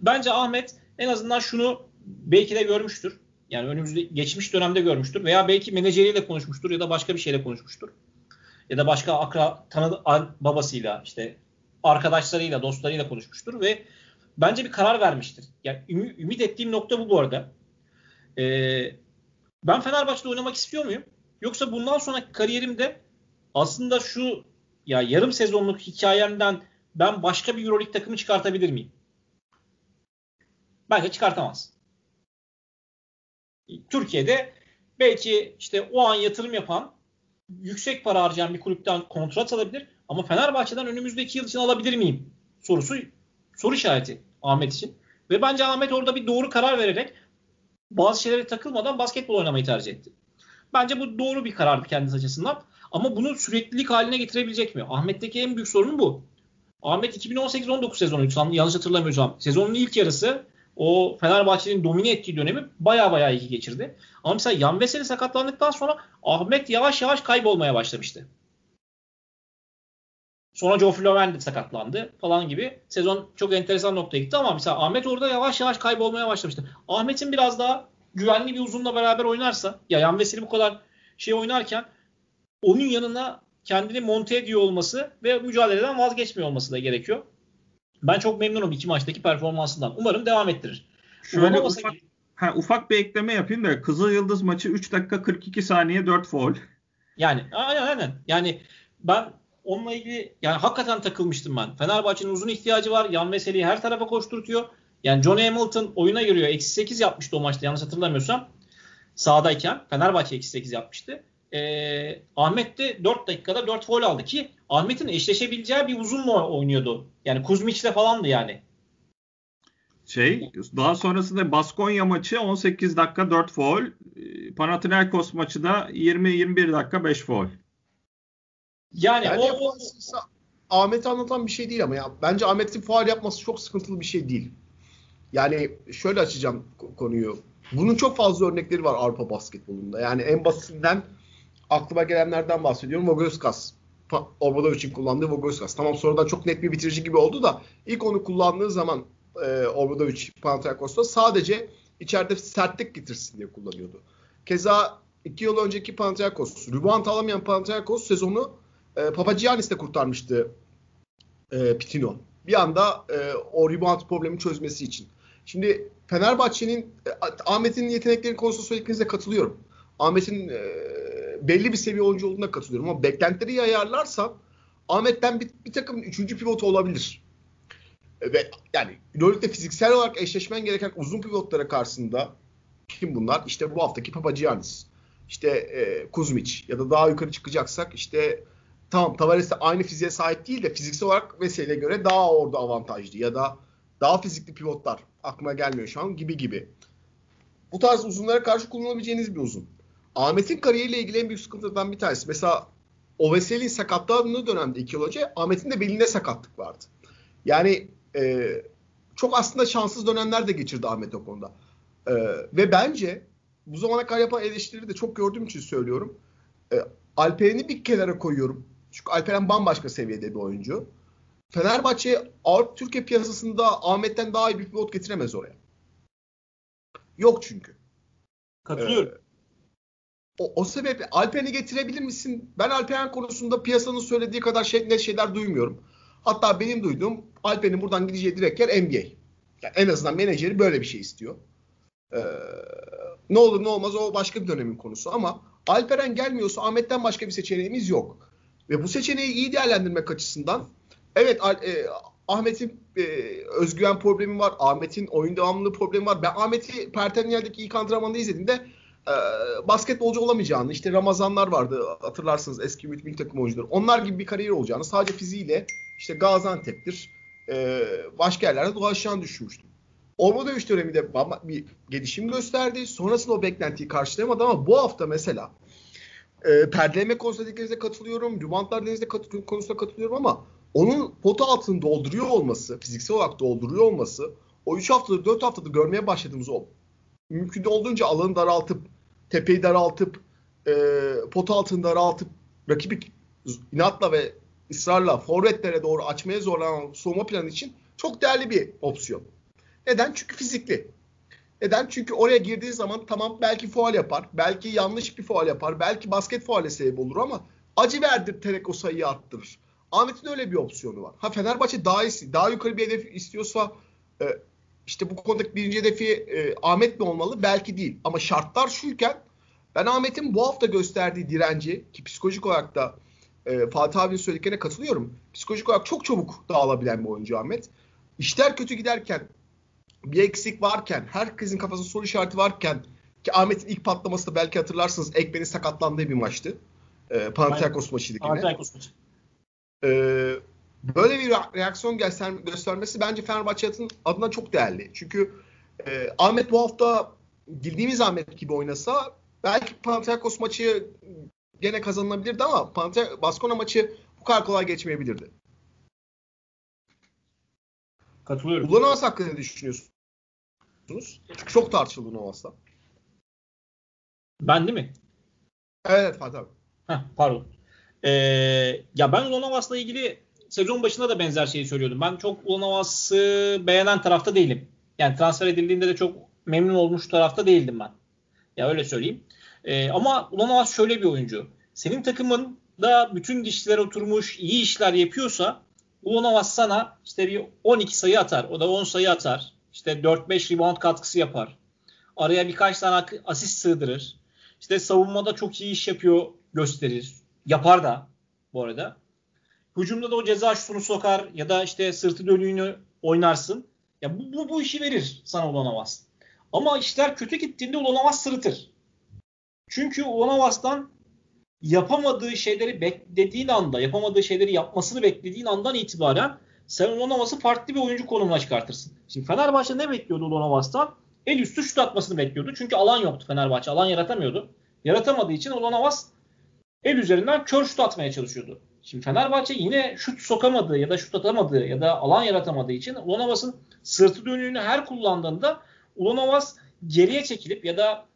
Bence Ahmet en azından şunu belki de görmüştür. Yani önümüzde geçmiş dönemde görmüştür veya belki menajeriyle konuşmuştur ya da başka bir şeyle konuşmuştur. Ya da başka akra tanıdığı babasıyla işte arkadaşlarıyla, dostlarıyla konuşmuştur ve bence bir karar vermiştir. Yani ümit ettiğim nokta bu bu arada. Ee, ben Fenerbahçe'de oynamak istiyor muyum? Yoksa bundan sonraki kariyerimde aslında şu ya yarım sezonluk hikayemden ben başka bir Euroleague takımı çıkartabilir miyim? Bence çıkartamaz. Türkiye'de belki işte o an yatırım yapan yüksek para harcayan bir kulüpten kontrat alabilir ama Fenerbahçe'den önümüzdeki yıl için alabilir miyim? Sorusu soru işareti Ahmet için. Ve bence Ahmet orada bir doğru karar vererek bazı şeylere takılmadan basketbol oynamayı tercih etti. Bence bu doğru bir karardı kendisi açısından. Ama bunu süreklilik haline getirebilecek mi? Ahmet'teki en büyük sorun bu. Ahmet 2018-19 sezonu yanlış hatırlamıyorsam. Sezonun ilk yarısı o Fenerbahçe'nin domine ettiği dönemi baya baya iyi geçirdi. Ama mesela Yan Veseli sakatlandıktan sonra Ahmet yavaş yavaş kaybolmaya başlamıştı. Sonra Geoffrey Loven de sakatlandı falan gibi. Sezon çok enteresan noktaya gitti ama mesela Ahmet orada yavaş yavaş kaybolmaya başlamıştı. Ahmet'in biraz daha güvenli bir uzunla beraber oynarsa ya Yan Veseli bu kadar şey oynarken onun yanına kendini monte ediyor olması ve mücadeleden vazgeçmiyor olması da gerekiyor. Ben çok memnunum iki maçtaki performansından. Umarım devam ettirir. Şöyle ufak, ha, ufak bir ekleme yapayım da Kızıl Yıldız maçı 3 dakika 42 saniye 4 foul. Yani aynen aynen. Yani ben onunla ilgili yani hakikaten takılmıştım ben. Fenerbahçe'nin uzun ihtiyacı var. Yan Veseli'yi her tarafa koşturtuyor. Yani Johnny Hamilton oyuna giriyor. Eksi 8 yapmıştı o maçta yanlış hatırlamıyorsam. Sağdayken Fenerbahçe eksi 8 yapmıştı. Ee, Ahmet de 4 dakikada 4 foul aldı ki Ahmet'in eşleşebileceği bir uzunla oynuyordu. Yani Kuzmiç'le falandı yani. Şey daha sonrasında Baskonya maçı 18 dakika 4 foul. Panathinaikos maçı da 20-21 dakika 5 foul. Yani, yani o, o Ahmet'i anlatan bir şey değil ama ya bence Ahmet'in faal yapması çok sıkıntılı bir şey değil. Yani şöyle açacağım konuyu. Bunun çok fazla örnekleri var Avrupa basketbolunda. Yani en basitinden aklıma gelenlerden bahsediyorum. Vogelskas. Obradov için kullandığı Vogelskas. Tamam sonradan çok net bir bitirici gibi oldu da ilk onu kullandığı zaman e, Obradovic Panathinaikos'ta sadece içeride sertlik getirsin diye kullanıyordu. Keza iki yıl önceki Panathinaikos, rebound alamayan Panathinaikos sezonu e, Papagiannis'te kurtarmıştı e, Pitino. Bir anda e, o rebound problemi çözmesi için. Şimdi Fenerbahçe'nin e, Ahmet'in yetenekleri konusunda söylediklerinize katılıyorum. Ahmet'in e, belli bir seviye oyuncu olduğuna katılıyorum ama beklentileri ayarlarsa Ahmet'ten bir, bir takım üçüncü pivot olabilir. E, ve yani Euroleague'de fiziksel olarak eşleşmen gereken uzun pivotlara karşısında kim bunlar? İşte bu haftaki Papagiannis. İşte e, Kuzmic ya da daha yukarı çıkacaksak işte tamam Tavares de aynı fiziğe sahip değil de fiziksel olarak Veseli'ye göre daha orada avantajlı ya da daha fizikli pivotlar aklıma gelmiyor şu an gibi gibi. Bu tarz uzunlara karşı kullanabileceğiniz bir uzun. Ahmet'in kariyeriyle ilgili en büyük sıkıntılardan bir tanesi. Mesela o Veseli'nin sakatlandığı dönemde iki yıl önce Ahmet'in de belinde sakatlık vardı. Yani e, çok aslında şanssız dönemler de geçirdi Ahmet o konuda. E, ve bence bu zamana kadar yapan eleştirileri de çok gördüğüm için söylüyorum. E, Alperen'i bir kenara koyuyorum. Çünkü Alperen bambaşka seviyede bir oyuncu. Fenerbahçe Avrupa Türkiye piyasasında Ahmet'ten daha iyi bir pivot getiremez oraya. Yok çünkü. Katılıyorum. Ee, o, o sebeple Alperen'i getirebilir misin? Ben Alperen konusunda piyasanın söylediği kadar şey, net şeyler duymuyorum. Hatta benim duyduğum Alperen'in buradan gideceği direkt yer NBA. Yani en azından menajeri böyle bir şey istiyor. Ee, ne olur ne olmaz o başka bir dönemin konusu ama Alperen gelmiyorsa Ahmet'ten başka bir seçeneğimiz yok. Ve bu seçeneği iyi değerlendirmek açısından evet e, Ahmet'in e, özgüven problemi var. Ahmet'in oyun devamlılığı problemi var. Ben Ahmet'i Pertanyel'deki ilk antrenmanda izlediğimde basketbolcu olamayacağını, işte Ramazanlar vardı hatırlarsınız eski Ümit Milli takım oyuncuları. Onlar gibi bir kariyer olacağını sadece fiziğiyle işte Gaziantep'tir, e, başka yerlerde dolaşacağını düşünmüştüm. Orman dövüş döneminde bir gelişim gösterdi. Sonrasında o beklentiyi karşılayamadı ama bu hafta mesela e, perdeleme konusunda katılıyorum. Rübantlar denizde kat- konusunda katılıyorum ama onun pota altını dolduruyor olması, fiziksel olarak dolduruyor olması o 3 haftadır 4 haftadır görmeye başladığımız o mümkün olduğunca alanı daraltıp tepeyi daraltıp e, pota altını daraltıp rakibi inatla ve ısrarla forvetlere doğru açmaya zorlanan soğuma planı için çok değerli bir opsiyon. Neden? Çünkü fizikli. Neden? Çünkü oraya girdiği zaman tamam belki faal yapar, belki yanlış bir faal yapar, belki basket faale sebep olur ama acı verdirterek o sayıyı arttırır. Ahmet'in öyle bir opsiyonu var. Ha Fenerbahçe daha iyisi, daha yukarı bir hedef istiyorsa e, işte bu konudaki birinci hedefi e, Ahmet mi olmalı? Belki değil. Ama şartlar şuyken ben Ahmet'in bu hafta gösterdiği direnci ki psikolojik olarak da e, Fatih abinin söylediklerine katılıyorum. Psikolojik olarak çok çabuk dağılabilen bir oyuncu Ahmet. İşler kötü giderken bir eksik varken, herkesin kafasında soru işareti varken ki Ahmet'in ilk patlaması da belki hatırlarsınız Ekmen'in sakatlandığı bir maçtı. E, Panathinaikos maçıydı yine. Panathinaikos maçı. E, böyle bir reaksiyon göster göstermesi bence Fenerbahçe adına çok değerli. Çünkü e, Ahmet bu hafta bildiğimiz Ahmet gibi oynasa belki Panathinaikos maçı gene kazanılabilirdi ama Panathinaikos Baskona maçı bu kadar kolay geçmeyebilirdi. Katılıyorum. Ulanovas hakkında ne düşünüyorsunuz? Çünkü çok tartışıldı Ulanovas'ta. Ben değil mi? Evet Fatih abi. Heh, pardon. Ee, ya ben Ulanovas'la ilgili sezon başında da benzer şeyi söylüyordum. Ben çok Ulanovas'ı beğenen tarafta değilim. Yani transfer edildiğinde de çok memnun olmuş tarafta değildim ben. Ya öyle söyleyeyim. Ee, ama Ulanovas şöyle bir oyuncu. Senin takımın da bütün dişler oturmuş, iyi işler yapıyorsa Ulanovas sana işte bir 12 sayı atar. O da 10 sayı atar. İşte 4-5 rebound katkısı yapar. Araya birkaç tane asist sığdırır. İşte savunmada çok iyi iş yapıyor gösterir. Yapar da bu arada. Hücumda da o ceza şutunu sokar ya da işte sırtı dönüğünü oynarsın. Ya bu, bu, bu işi verir sana Ulanovas. Ama işler kötü gittiğinde Ulanovas sırıtır. Çünkü Ulanovas'tan yapamadığı şeyleri beklediğin anda, yapamadığı şeyleri yapmasını beklediğin andan itibaren sen Ulanovas'ı farklı bir oyuncu konumuna çıkartırsın. Şimdi Fenerbahçe ne bekliyordu Ulanovas'tan? El üstü şut atmasını bekliyordu. Çünkü alan yoktu Fenerbahçe. Alan yaratamıyordu. Yaratamadığı için Ulanovas el üzerinden kör şut atmaya çalışıyordu. Şimdi Fenerbahçe yine şut sokamadığı ya da şut atamadığı ya da alan yaratamadığı için Ulanovas'ın sırtı dönüğünü her kullandığında Ulanovas geriye çekilip ya da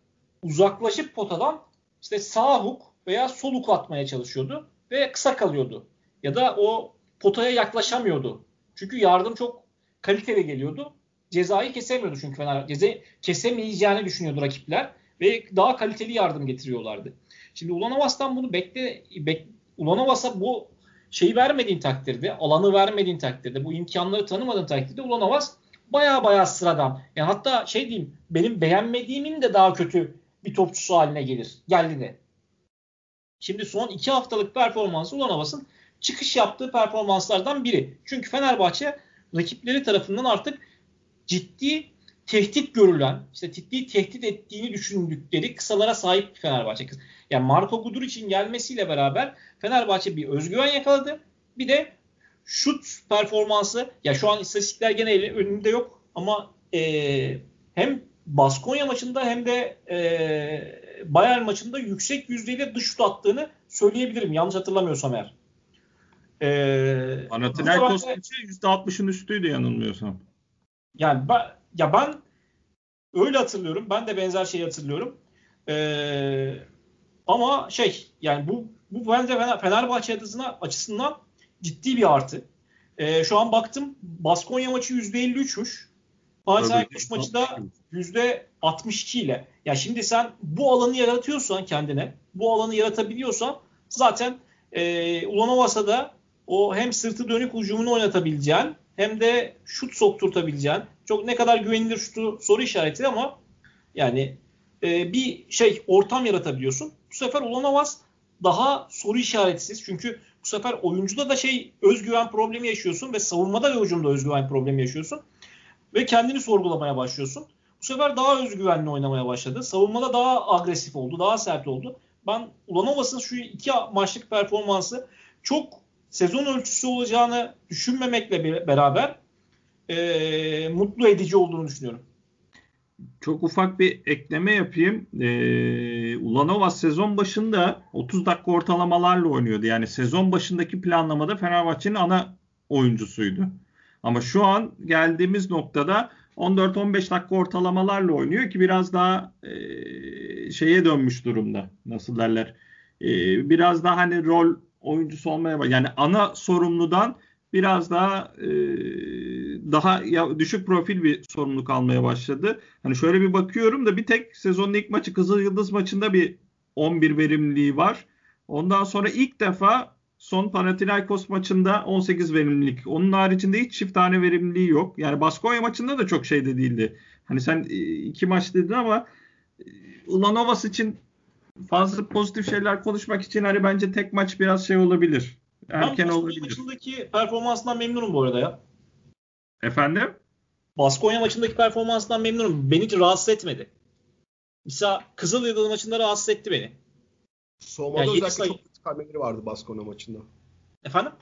uzaklaşıp potadan işte sağ huk veya sol huk atmaya çalışıyordu ve kısa kalıyordu. Ya da o potaya yaklaşamıyordu. Çünkü yardım çok kaliteli geliyordu. Cezayı kesemiyordu çünkü Fener. Ceza kesemeyeceğini düşünüyordu rakipler ve daha kaliteli yardım getiriyorlardı. Şimdi Ulanovas'tan bunu bekle bek, Ulanovas'a bu şeyi vermediğin takdirde, alanı vermediğin takdirde, bu imkanları tanımadığın takdirde Ulanovas baya baya sıradan. Yani hatta şey diyeyim, benim beğenmediğimin de daha kötü bir topçusu haline gelir. Geldi de. Şimdi son iki haftalık performansı Ulanovas'ın çıkış yaptığı performanslardan biri. Çünkü Fenerbahçe rakipleri tarafından artık ciddi tehdit görülen, işte ciddi tehdit ettiğini düşündükleri kısalara sahip Fenerbahçe. Yani Marco Gudur için gelmesiyle beraber Fenerbahçe bir özgüven yakaladı. Bir de şut performansı, ya şu an istatistikler gene önümde yok ama e, hem Baskonya maçında hem de e, Bayern maçında yüksek yüzdeyle dış şut attığını söyleyebilirim. Yanlış hatırlamıyorsam eğer. Ee, Panathinaikos maçı %60'ın üstüydü yanılmıyorsam. Yani ben, ya ben öyle hatırlıyorum. Ben de benzer şeyi hatırlıyorum. Ee, ama şey yani bu bu bence Fenerbahçe açısından, açısından ciddi bir artı. Ee, şu an baktım Baskonya maçı %53'müş. Panathinaikos maçı da %62 ile. Ya şimdi sen bu alanı yaratıyorsan kendine, bu alanı yaratabiliyorsan zaten e, Ulanovas'a da o hem sırtı dönük hücumunu oynatabileceğin hem de şut sokturtabileceğin çok ne kadar güvenilir şutu soru işareti ama yani e, bir şey ortam yaratabiliyorsun. Bu sefer Ulanovas daha soru işaretsiz çünkü Bu sefer oyuncuda da şey özgüven problemi yaşıyorsun ve savunmada ve hücumda özgüven problemi yaşıyorsun. Ve kendini sorgulamaya başlıyorsun. Bu sefer daha özgüvenli oynamaya başladı. Savunmada daha agresif oldu, daha sert oldu. Ben Ulanovas'ın şu iki maçlık performansı çok sezon ölçüsü olacağını düşünmemekle beraber e, mutlu edici olduğunu düşünüyorum. Çok ufak bir ekleme yapayım. Ee, Ulanovas sezon başında 30 dakika ortalamalarla oynuyordu. Yani sezon başındaki planlamada Fenerbahçe'nin ana oyuncusuydu. Ama şu an geldiğimiz noktada 14-15 dakika ortalamalarla oynuyor ki biraz daha e, şeye dönmüş durumda. Nasıl derler? E, biraz daha hani rol oyuncusu olmaya var. Yani ana sorumludan biraz daha e, daha ya, düşük profil bir sorumluluk almaya başladı. Hani şöyle bir bakıyorum da bir tek sezonun ilk maçı Kızıl Yıldız maçında bir 11 verimliliği var. Ondan sonra ilk defa son Panathinaikos maçında 18 verimlilik. Onun haricinde hiç çift tane verimliliği yok. Yani Baskonya maçında da çok şey de değildi. Hani sen e, iki maç dedin ama e, Ulanovas için fazla pozitif şeyler konuşmak için hani bence tek maç biraz şey olabilir. Erken ben olabilir. maçındaki performansından memnunum bu arada ya. Efendim? Baskonya maçındaki performansından memnunum. Beni hiç rahatsız etmedi. Mesela Kızılyıldız maçında rahatsız etti beni. Soğumada yani özellikle sayı... çok kritik hamleleri vardı Baskonya maçında. Efendim?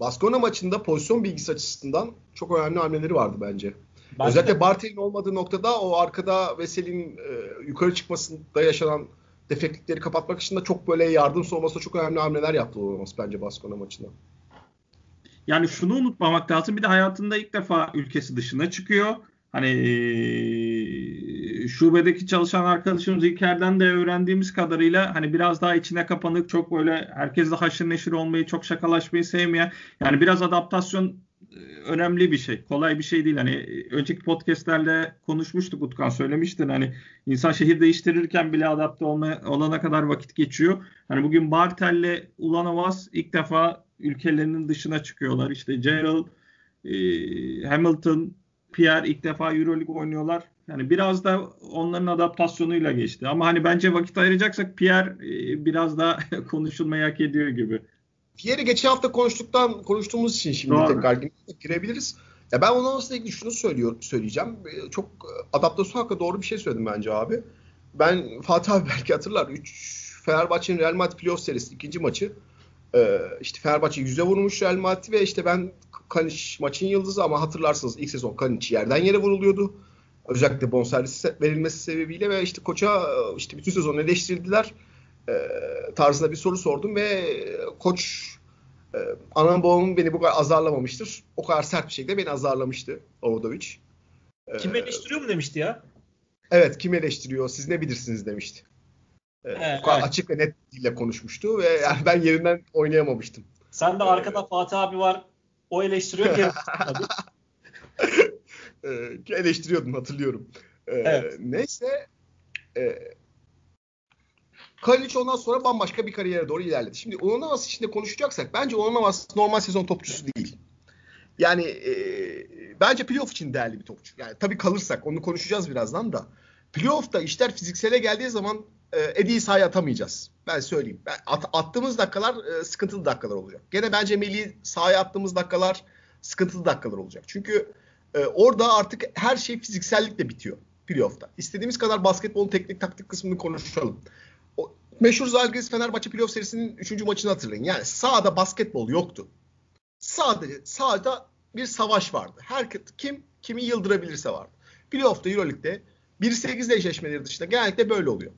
Baskonya maçında pozisyon bilgisi açısından çok önemli hamleleri vardı bence. bence özellikle de... Bartel'in olmadığı noktada o arkada Vesel'in e, yukarı çıkmasında yaşanan defeklikleri kapatmak için de çok böyle yardım sormasında çok önemli hamleler yaptı olması bence Baskonya maçında. Yani şunu unutmamak lazım. Bir de hayatında ilk defa ülkesi dışına çıkıyor. Hani şubedeki çalışan arkadaşımız İlker'den de öğrendiğimiz kadarıyla hani biraz daha içine kapanık, çok böyle herkesle haşır neşir olmayı, çok şakalaşmayı sevmeyen yani biraz adaptasyon önemli bir şey. Kolay bir şey değil. Hani önceki podcastlerle konuşmuştuk Utkan söylemiştin. Hani insan şehir değiştirirken bile adapte olma, olana kadar vakit geçiyor. Hani bugün Bartel'le Ulanovas ilk defa ülkelerinin dışına çıkıyorlar. İşte Gerald, e, Hamilton, Pierre ilk defa Euroleague oynuyorlar. Yani biraz da onların adaptasyonuyla geçti. Ama hani bence vakit ayıracaksak Pierre e, biraz daha konuşulmayı hak ediyor gibi. Pierre'i geçen hafta konuştuktan konuştuğumuz için şimdi Doğru. tekrar girebiliriz. Ya ben onun aslında ilgili şunu söylüyor, söyleyeceğim. Ee, çok e, adaptasyon hakkında doğru bir şey söyledim bence abi. Ben Fatih abi belki hatırlar. 3 Fenerbahçe'nin Real Madrid playoff serisi ikinci maçı. Ee, işte Fenerbahçe yüze vurmuş Real Madrid ve işte ben Kaniç maçın yıldızı ama hatırlarsınız ilk sezon Kaniç yerden yere vuruluyordu. Özellikle bonservis verilmesi sebebiyle ve işte koça e, işte bütün sezon eleştirdiler e, tarzında bir soru sordum ve koç e, anam babamın beni bu kadar azarlamamıştır. O kadar sert bir şekilde beni azarlamıştı Obradovic. E, kim eleştiriyor mu demişti ya? Evet kim eleştiriyor siz ne bilirsiniz demişti. E, evet, o kadar evet. açık ve net dille konuşmuştu ve yani ben yerinden oynayamamıştım. Sen de arkada ee, Fatih abi var o eleştiriyor ki. e, eleştiriyordum hatırlıyorum. E, evet. Neyse e, Kalinic ondan sonra bambaşka bir kariyere doğru ilerledi. Şimdi Onanavas içinde konuşacaksak bence Onanavas normal sezon topçusu değil. Yani e, bence playoff için değerli bir topçu. Yani tabii kalırsak onu konuşacağız birazdan da. Playoff'ta işler fiziksele geldiği zaman e, Eddie'yi sahaya atamayacağız. Ben söyleyeyim. Ben at, attığımız dakikalar e, sıkıntılı dakikalar olacak. Gene bence Melih'i sahaya attığımız dakikalar sıkıntılı dakikalar olacak. Çünkü e, orada artık her şey fiziksellikle bitiyor playoff'ta. İstediğimiz kadar basketbolun teknik taktik kısmını konuşalım meşhur Zalgiris Fenerbahçe playoff serisinin 3. maçını hatırlayın. Yani sahada basketbol yoktu. Sadece sahada bir savaş vardı. Herkes kim kimi yıldırabilirse vardı. Playoff'ta EuroLeague'de 1-8 eşleşmeleri dışında genellikle böyle oluyor.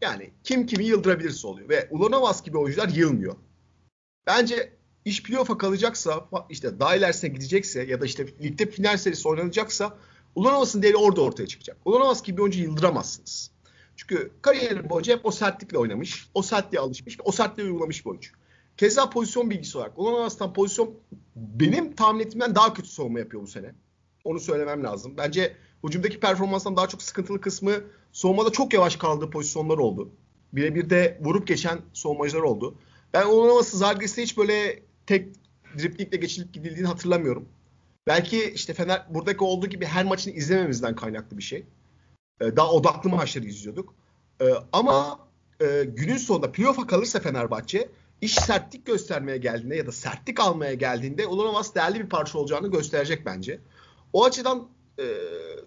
Yani kim kimi yıldırabilirse oluyor. Ve Ulanovas gibi oyuncular yılmıyor. Bence iş playoff'a kalacaksa işte daha ilerisine gidecekse ya da işte ligde final serisi oynanacaksa Ulanovas'ın değeri orada ortaya çıkacak. Ulanovas gibi bir oyuncu yıldıramazsınız. Çünkü kariyerin boyunca hep o sertlikle oynamış. O sertliğe alışmış. O sertliği uygulamış bir oyuncu. Keza pozisyon bilgisi olarak. Olan Aslan pozisyon benim tahmin ettiğimden daha kötü savunma yapıyor bu sene. Onu söylemem lazım. Bence hücumdaki performanstan daha çok sıkıntılı kısmı savunmada çok yavaş kaldığı pozisyonlar oldu. Birebir de vurup geçen savunmacılar oldu. Ben onun havası Zalgiris'te hiç böyle tek driplikle geçilip gidildiğini hatırlamıyorum. Belki işte Fener buradaki olduğu gibi her maçını izlememizden kaynaklı bir şey. E, daha odaklı maçları izliyorduk. E, ama e, günün sonunda playoff'a kalırsa Fenerbahçe iş sertlik göstermeye geldiğinde ya da sertlik almaya geldiğinde Ulanovas değerli bir parça olacağını gösterecek bence. O açıdan e,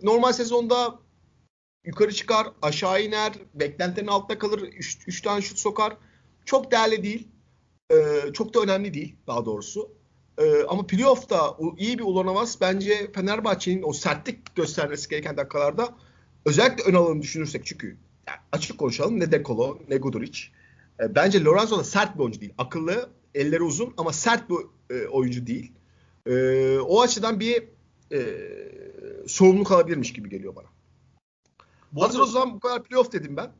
normal sezonda yukarı çıkar, aşağı iner, beklentilerin altında kalır, 3 tane şut sokar. Çok değerli değil. E, çok da önemli değil daha doğrusu. Ama playoff'ta iyi bir Ulanovas bence Fenerbahçe'nin o sertlik göstermesi gereken dakikalarda özellikle ön alanı düşünürsek çünkü yani açık konuşalım ne Dekolo ne Guduric. E, bence Lorenzo da sert bir oyuncu değil. Akıllı, elleri uzun ama sert bir e, oyuncu değil. E, o açıdan bir e, sorumluluk alabilirmiş gibi geliyor bana. Bu Hazır o zaman bu kadar playoff dedim ben.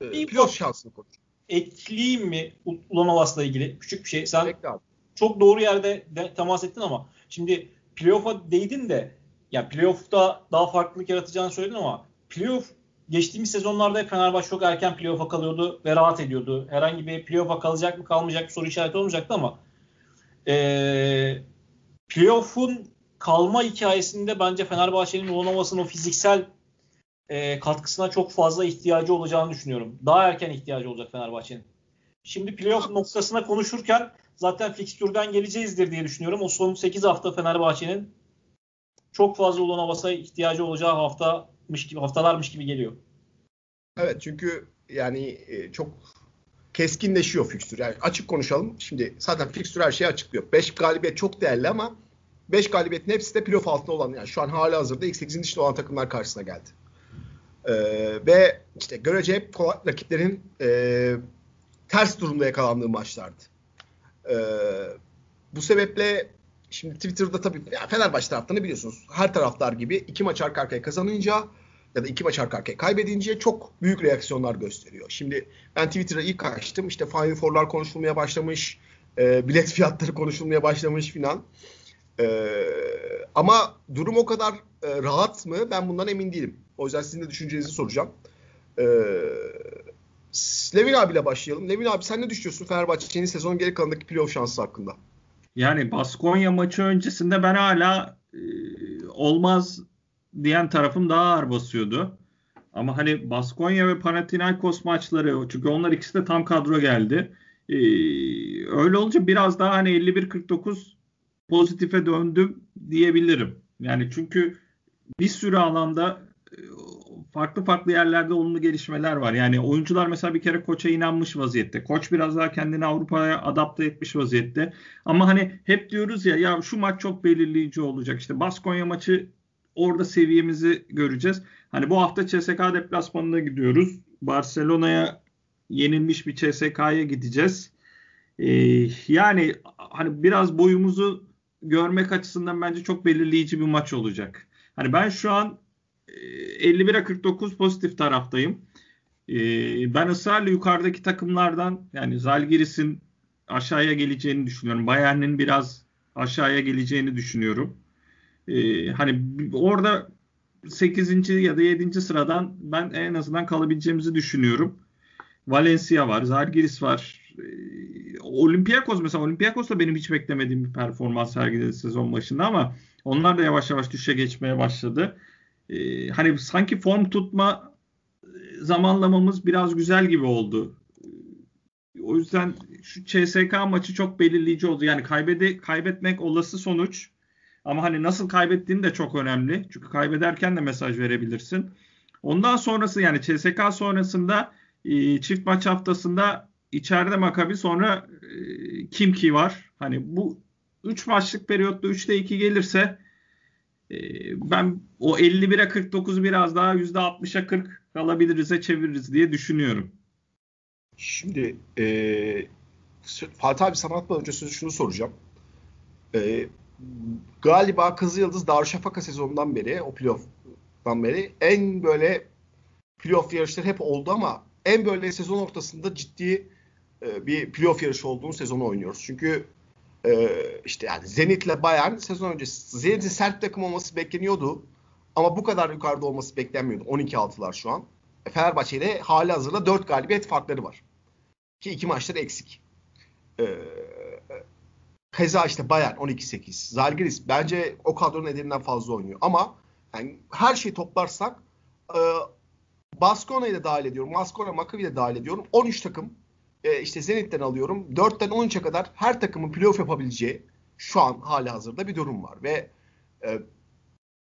E, playoff şansını konuşayım. Ekleyeyim mi Ulanovas'la ilgili küçük bir şey? Sen çok doğru yerde de, temas ettin ama şimdi playoff'a değdin de ya playoff'ta daha farklılık yaratacağını söyledin ama playoff geçtiğimiz sezonlarda Fenerbahçe çok erken playoff'a kalıyordu ve rahat ediyordu. Herhangi bir playoff'a kalacak mı kalmayacak mı soru işareti olmayacaktı ama ee, playoff'un kalma hikayesinde bence Fenerbahçe'nin Ulanovas'ın o fiziksel e, katkısına çok fazla ihtiyacı olacağını düşünüyorum. Daha erken ihtiyacı olacak Fenerbahçe'nin. Şimdi playoff noktasına konuşurken zaten fikstürden geleceğizdir diye düşünüyorum. O son 8 hafta Fenerbahçe'nin çok fazla olan havasa ihtiyacı olacağı haftamış gibi haftalarmış gibi geliyor. Evet çünkü yani e, çok keskinleşiyor fikstür. Yani açık konuşalım. Şimdi zaten fikstür her şeyi açıklıyor. 5 galibiyet çok değerli ama 5 galibiyetin hepsi de playoff altında olan yani şu an hala hazırda ilk 8'in dışında olan takımlar karşısına geldi. Ee, ve işte görece hep rakiplerin e, ters durumda yakalandığı maçlardı. Ee, bu sebeple şimdi Twitter'da tabii ya Fenerbahçe taraftarını biliyorsunuz. Her taraftar gibi iki maç arka arkaya kazanınca ya da iki maç arka arkaya kaybedince çok büyük reaksiyonlar gösteriyor. Şimdi ben Twitter'a ilk açtım. İşte Final Four'lar konuşulmaya başlamış. E, bilet fiyatları konuşulmaya başlamış filan. E, ama durum o kadar e, rahat mı? Ben bundan emin değilim. O yüzden sizin de düşüncenizi soracağım. E, Levin abiyle başlayalım. Levin abi sen ne düşünüyorsun Fenerbahçe'nin sezon geri kalanındaki playoff şansı hakkında? Yani Baskonya maçı öncesinde ben hala e, olmaz diyen tarafım daha ağır basıyordu. Ama hani Baskonya ve Panathinaikos maçları çünkü onlar ikisi de tam kadro geldi. Ee, öyle olunca biraz daha hani 51-49 pozitife döndüm diyebilirim. Yani çünkü bir sürü alanda farklı farklı yerlerde olumlu gelişmeler var. Yani oyuncular mesela bir kere koça inanmış vaziyette. Koç biraz daha kendini Avrupa'ya adapte etmiş vaziyette. Ama hani hep diyoruz ya ya şu maç çok belirleyici olacak. İşte Baskonya maçı orada seviyemizi göreceğiz. Hani bu hafta CSK deplasmanına gidiyoruz. Barcelona'ya yenilmiş bir CSK'ya gideceğiz. Ee, yani hani biraz boyumuzu görmek açısından bence çok belirleyici bir maç olacak. Hani ben şu an 51'e 49 pozitif taraftayım. Ee, ben ısrarla yukarıdaki takımlardan yani Zalgiris'in aşağıya geleceğini düşünüyorum. Bayern'in biraz aşağıya geleceğini düşünüyorum. Ee, hani orada 8. ya da 7. sıradan ben en azından kalabileceğimizi düşünüyorum. Valencia var, Zalgiris var. Ee, Olympiakos mesela Olympiakos da benim hiç beklemediğim bir performans sergiledi sezon başında ama onlar da yavaş yavaş düşe geçmeye başladı e, hani sanki form tutma e, zamanlamamız biraz güzel gibi oldu. O yüzden şu CSK maçı çok belirleyici oldu. Yani kaybede, kaybetmek olası sonuç. Ama hani nasıl kaybettiğin de çok önemli. Çünkü kaybederken de mesaj verebilirsin. Ondan sonrası yani CSK sonrasında e, çift maç haftasında içeride Makabi sonra e, Kimki var. Hani bu 3 maçlık periyotta 3'te 2 gelirse ee, ben o 51'e 49'u biraz daha %60'a 40 kalabiliriz'e çeviririz diye düşünüyorum. Şimdi e, Fatih abi sana atmadan önce şunu soracağım. E, galiba Kızıl Yıldız Darüşşafaka sezonundan beri o playoff'tan beri en böyle playoff yarışları hep oldu ama en böyle sezon ortasında ciddi e, bir playoff yarışı olduğunu sezonu oynuyoruz. Çünkü ee, işte yani Zenit'le Bayern sezon öncesi Zenit'in sert takım olması bekleniyordu. Ama bu kadar yukarıda olması beklenmiyordu. 12-6'lar şu an. E, Fenerbahçe ile hali hazırda 4 galibiyet farkları var. Ki iki maçları eksik. Ee, Keza işte Bayern 12-8. Zalgiris bence o kadronun ederinden fazla oynuyor. Ama yani her şeyi toplarsak e, Baskona'yı da dahil ediyorum. Baskona, Maccabi'yi de dahil ediyorum. 13 takım e, işte Zenit'ten alıyorum. 4'ten 13'e kadar her takımın playoff yapabileceği şu an hali hazırda bir durum var. Ve e,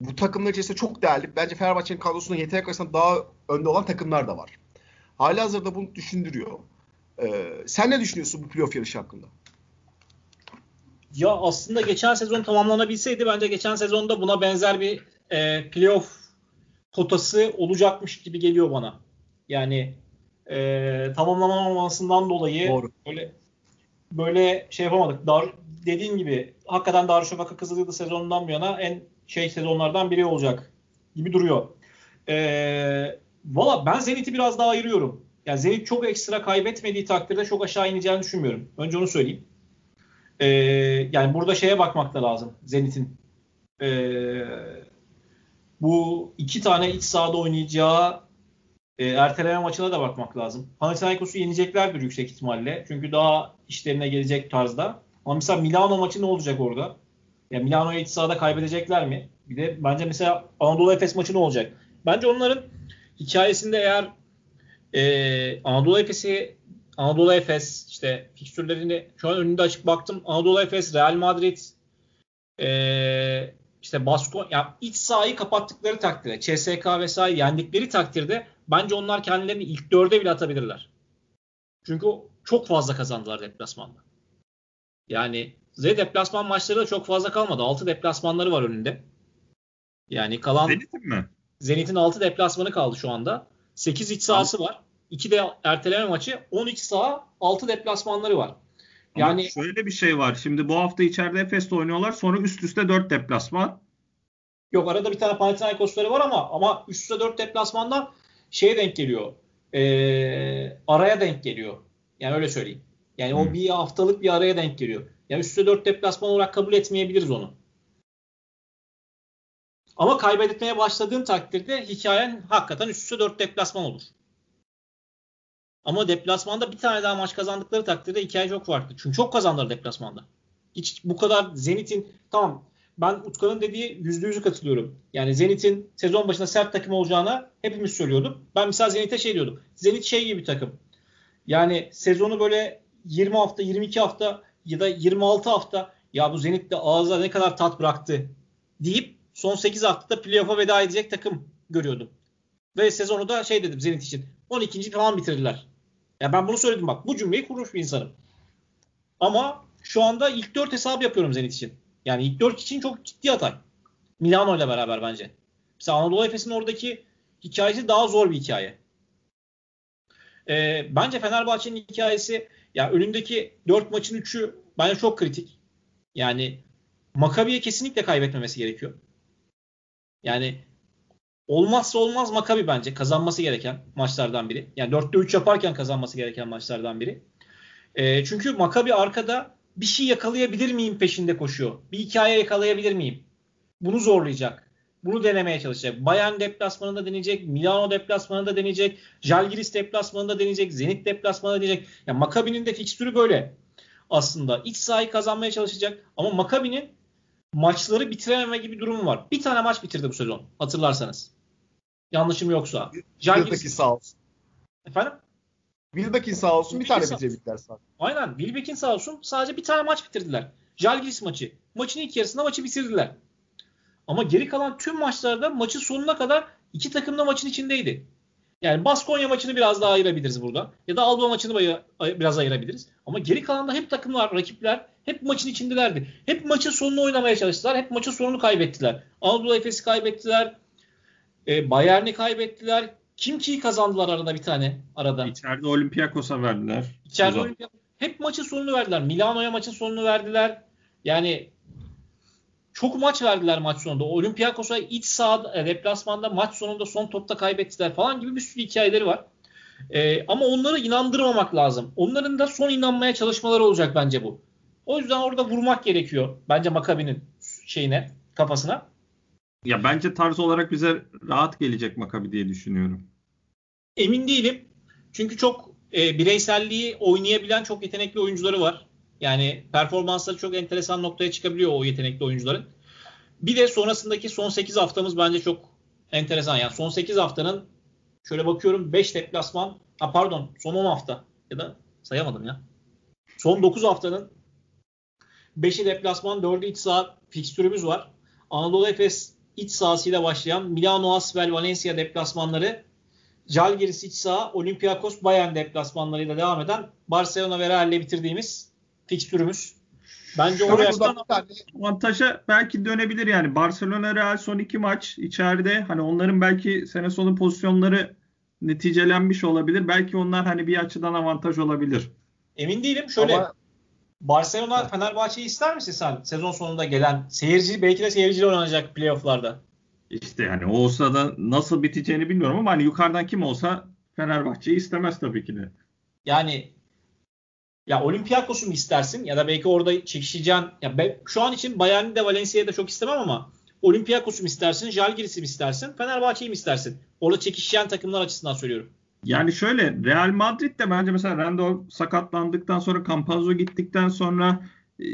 bu takımlar içerisinde çok değerli. Bence Fenerbahçe'nin kadrosunun yetenek açısından daha önde olan takımlar da var. Hali hazırda bunu düşündürüyor. E, sen ne düşünüyorsun bu playoff yarışı hakkında? Ya aslında geçen sezon tamamlanabilseydi bence geçen sezonda buna benzer bir e, playoff potası olacakmış gibi geliyor bana. Yani e, tamamlanamamasından dolayı Doğru. böyle böyle şey yapamadık. Dar, dediğin gibi hakikaten Darüşşafaka Kızılyıldız sezonundan bu yana en şey sezonlardan biri olacak gibi duruyor. E, Valla ben Zenit'i biraz daha ayırıyorum. Yani Zenit çok ekstra kaybetmediği takdirde çok aşağı ineceğini düşünmüyorum. Önce onu söyleyeyim. E, yani burada şeye bakmak da lazım Zenit'in. E, bu iki tane iç sahada oynayacağı e, erteleme maçına da bakmak lazım. Panathinaikos'u yeneceklerdir yüksek ihtimalle. Çünkü daha işlerine gelecek tarzda. Ama mesela Milano maçı ne olacak orada? Ya Milano'yu iç sahada kaybedecekler mi? Bir de bence mesela Anadolu Efes maçı ne olacak? Bence onların hikayesinde eğer e, Anadolu Efes'i Anadolu Efes işte fikstürlerini şu an önünde açık baktım. Anadolu Efes, Real Madrid, e, işte Baskon ya iç sahayı kapattıkları takdirde, CSK vesaire yendikleri takdirde bence onlar kendilerini ilk dörde bile atabilirler. Çünkü çok fazla kazandılar deplasmanda. Yani Z deplasman maçları da çok fazla kalmadı. 6 deplasmanları var önünde. Yani kalan Zenit'in mi? Zenit'in 6 deplasmanı kaldı şu anda. 8 iç sahası var. 2 de erteleme maçı. 12 saha 6 deplasmanları var. Yani Ama şöyle bir şey var. Şimdi bu hafta içeride Efes'te oynuyorlar. Sonra üst üste 4 deplasman. Yok arada bir tane Panathinaikos'ları var ama ama üst üste 4 deplasmandan şeye denk geliyor. Ee, araya denk geliyor. Yani öyle söyleyeyim. Yani hmm. o bir haftalık bir araya denk geliyor. Yani üst üste 4 deplasman olarak kabul etmeyebiliriz onu. Ama kaybetmeye başladığın takdirde hikayen hakikaten üst üste 4 deplasman olur. Ama deplasmanda bir tane daha maç kazandıkları takdirde hikaye çok farklı. Çünkü çok kazandılar deplasmanda. Hiç bu kadar Zenit'in tamam ben Utkan'ın dediği yüzde yüzü katılıyorum. Yani Zenit'in sezon başında sert takım olacağına hepimiz söylüyorduk. Ben mesela Zenit'e şey diyordum. Zenit şey gibi bir takım. Yani sezonu böyle 20 hafta, 22 hafta ya da 26 hafta ya bu Zenit de ağza ne kadar tat bıraktı deyip son 8 haftada playoff'a veda edecek takım görüyordum. Ve sezonu da şey dedim Zenit için 12. falan bitirdiler. Ya ben bunu söyledim bak. Bu cümleyi kurmuş bir insanım. Ama şu anda ilk 4 hesabı yapıyorum Zenit için. Yani ilk 4 için çok ciddi atay. Milano ile beraber bence. Mesela Anadolu Efes'in oradaki hikayesi daha zor bir hikaye. Ee, bence Fenerbahçe'nin hikayesi ya önündeki 4 maçın 3'ü bence çok kritik. Yani Makabi'ye kesinlikle kaybetmemesi gerekiyor. Yani olmazsa olmaz Makabi bence kazanması gereken maçlardan biri. Yani 4'te 3 yaparken kazanması gereken maçlardan biri. E, çünkü Makabi arkada bir şey yakalayabilir miyim peşinde koşuyor. Bir hikaye yakalayabilir miyim? Bunu zorlayacak. Bunu denemeye çalışacak. Bayern deplasmanında deneyecek, Milano deplasmanında deneyecek, Jalgiris deplasmanında deneyecek, Zenit deplasmanında deneyecek. Yani Makabi'nin de fikstürü böyle aslında. İç sahayı kazanmaya çalışacak ama Makabi'nin maçları bitirememe gibi durumu var. Bir tane maç bitirdi bu sezon hatırlarsanız. Yanlışım yoksa. Jalgiris sağ olsun. Efendim? Wilbeck'in sağ olsun bir tane bitirebildiler sadece. Aynen. Wilbeck'in sağ olsun sadece bir tane maç bitirdiler. Jalgiris maçı. Maçın ilk yarısında maçı bitirdiler. Ama geri kalan tüm maçlarda maçın sonuna kadar iki takım da maçın içindeydi. Yani Baskonya maçını biraz daha ayırabiliriz burada. Ya da Alba maçını biraz ayırabiliriz. Ama geri kalanda hep takımlar, rakipler hep maçın içindelerdi. Hep maçın sonunu oynamaya çalıştılar. Hep maçın sonunu kaybettiler. Anadolu Efes'i kaybettiler. E, Bayern'i kaybettiler. Kim ki kazandılar arada bir tane arada. İçeride Olympiakos'a verdiler. İçeride Olympiakos. Hep maçın sonunu verdiler. Milano'ya maçın sonunu verdiler. Yani çok maç verdiler maç sonunda. Olympiakos'a iç sahada, e, deplasmanda maç sonunda son topta kaybettiler falan gibi bir sürü hikayeleri var. Ee, ama onları inandırmamak lazım. Onların da son inanmaya çalışmaları olacak bence bu. O yüzden orada vurmak gerekiyor. Bence Makabi'nin şeyine, kafasına. Ya bence tarz olarak bize rahat gelecek Makabi diye düşünüyorum. Emin değilim. Çünkü çok e, bireyselliği oynayabilen çok yetenekli oyuncuları var. Yani performansları çok enteresan noktaya çıkabiliyor o yetenekli oyuncuların. Bir de sonrasındaki son 8 haftamız bence çok enteresan. Yani son 8 haftanın şöyle bakıyorum 5 deplasman, ha pardon son 10 hafta ya da Sayamadım ya. Son 9 haftanın 5'i deplasman, 4'ü iç saha fikstürümüz var. Anadolu Efes iç sahasıyla başlayan Milano Asvel Valencia deplasmanları Jalgiris iç saha, Olympiakos Bayern deplasmanlarıyla devam eden Barcelona ve Real'le bitirdiğimiz fikstürümüz. Bence oraya avantaja belki dönebilir yani. Barcelona Real son iki maç içeride hani onların belki sene sonu pozisyonları neticelenmiş olabilir. Belki onlar hani bir açıdan avantaj olabilir. Emin değilim. Şöyle Ama... Barcelona Fenerbahçe'yi ister misin sen sezon sonunda gelen seyirci belki de seyirciyle oynanacak playofflarda? İşte yani o olsa da nasıl biteceğini bilmiyorum ama hani yukarıdan kim olsa Fenerbahçe'yi istemez tabii ki de. Yani ya Olympiakos'u mu istersin ya da belki orada çekişeceğin ya ben, şu an için Bayern'i de Valencia'yı da çok istemem ama Olympiakos'u mu istersin, Jalgiris'i mi istersin, Fenerbahçe'yi mi istersin? Orada çekişen takımlar açısından söylüyorum. Yani şöyle Real Madrid de bence mesela Rando sakatlandıktan sonra Campazzo gittikten sonra e,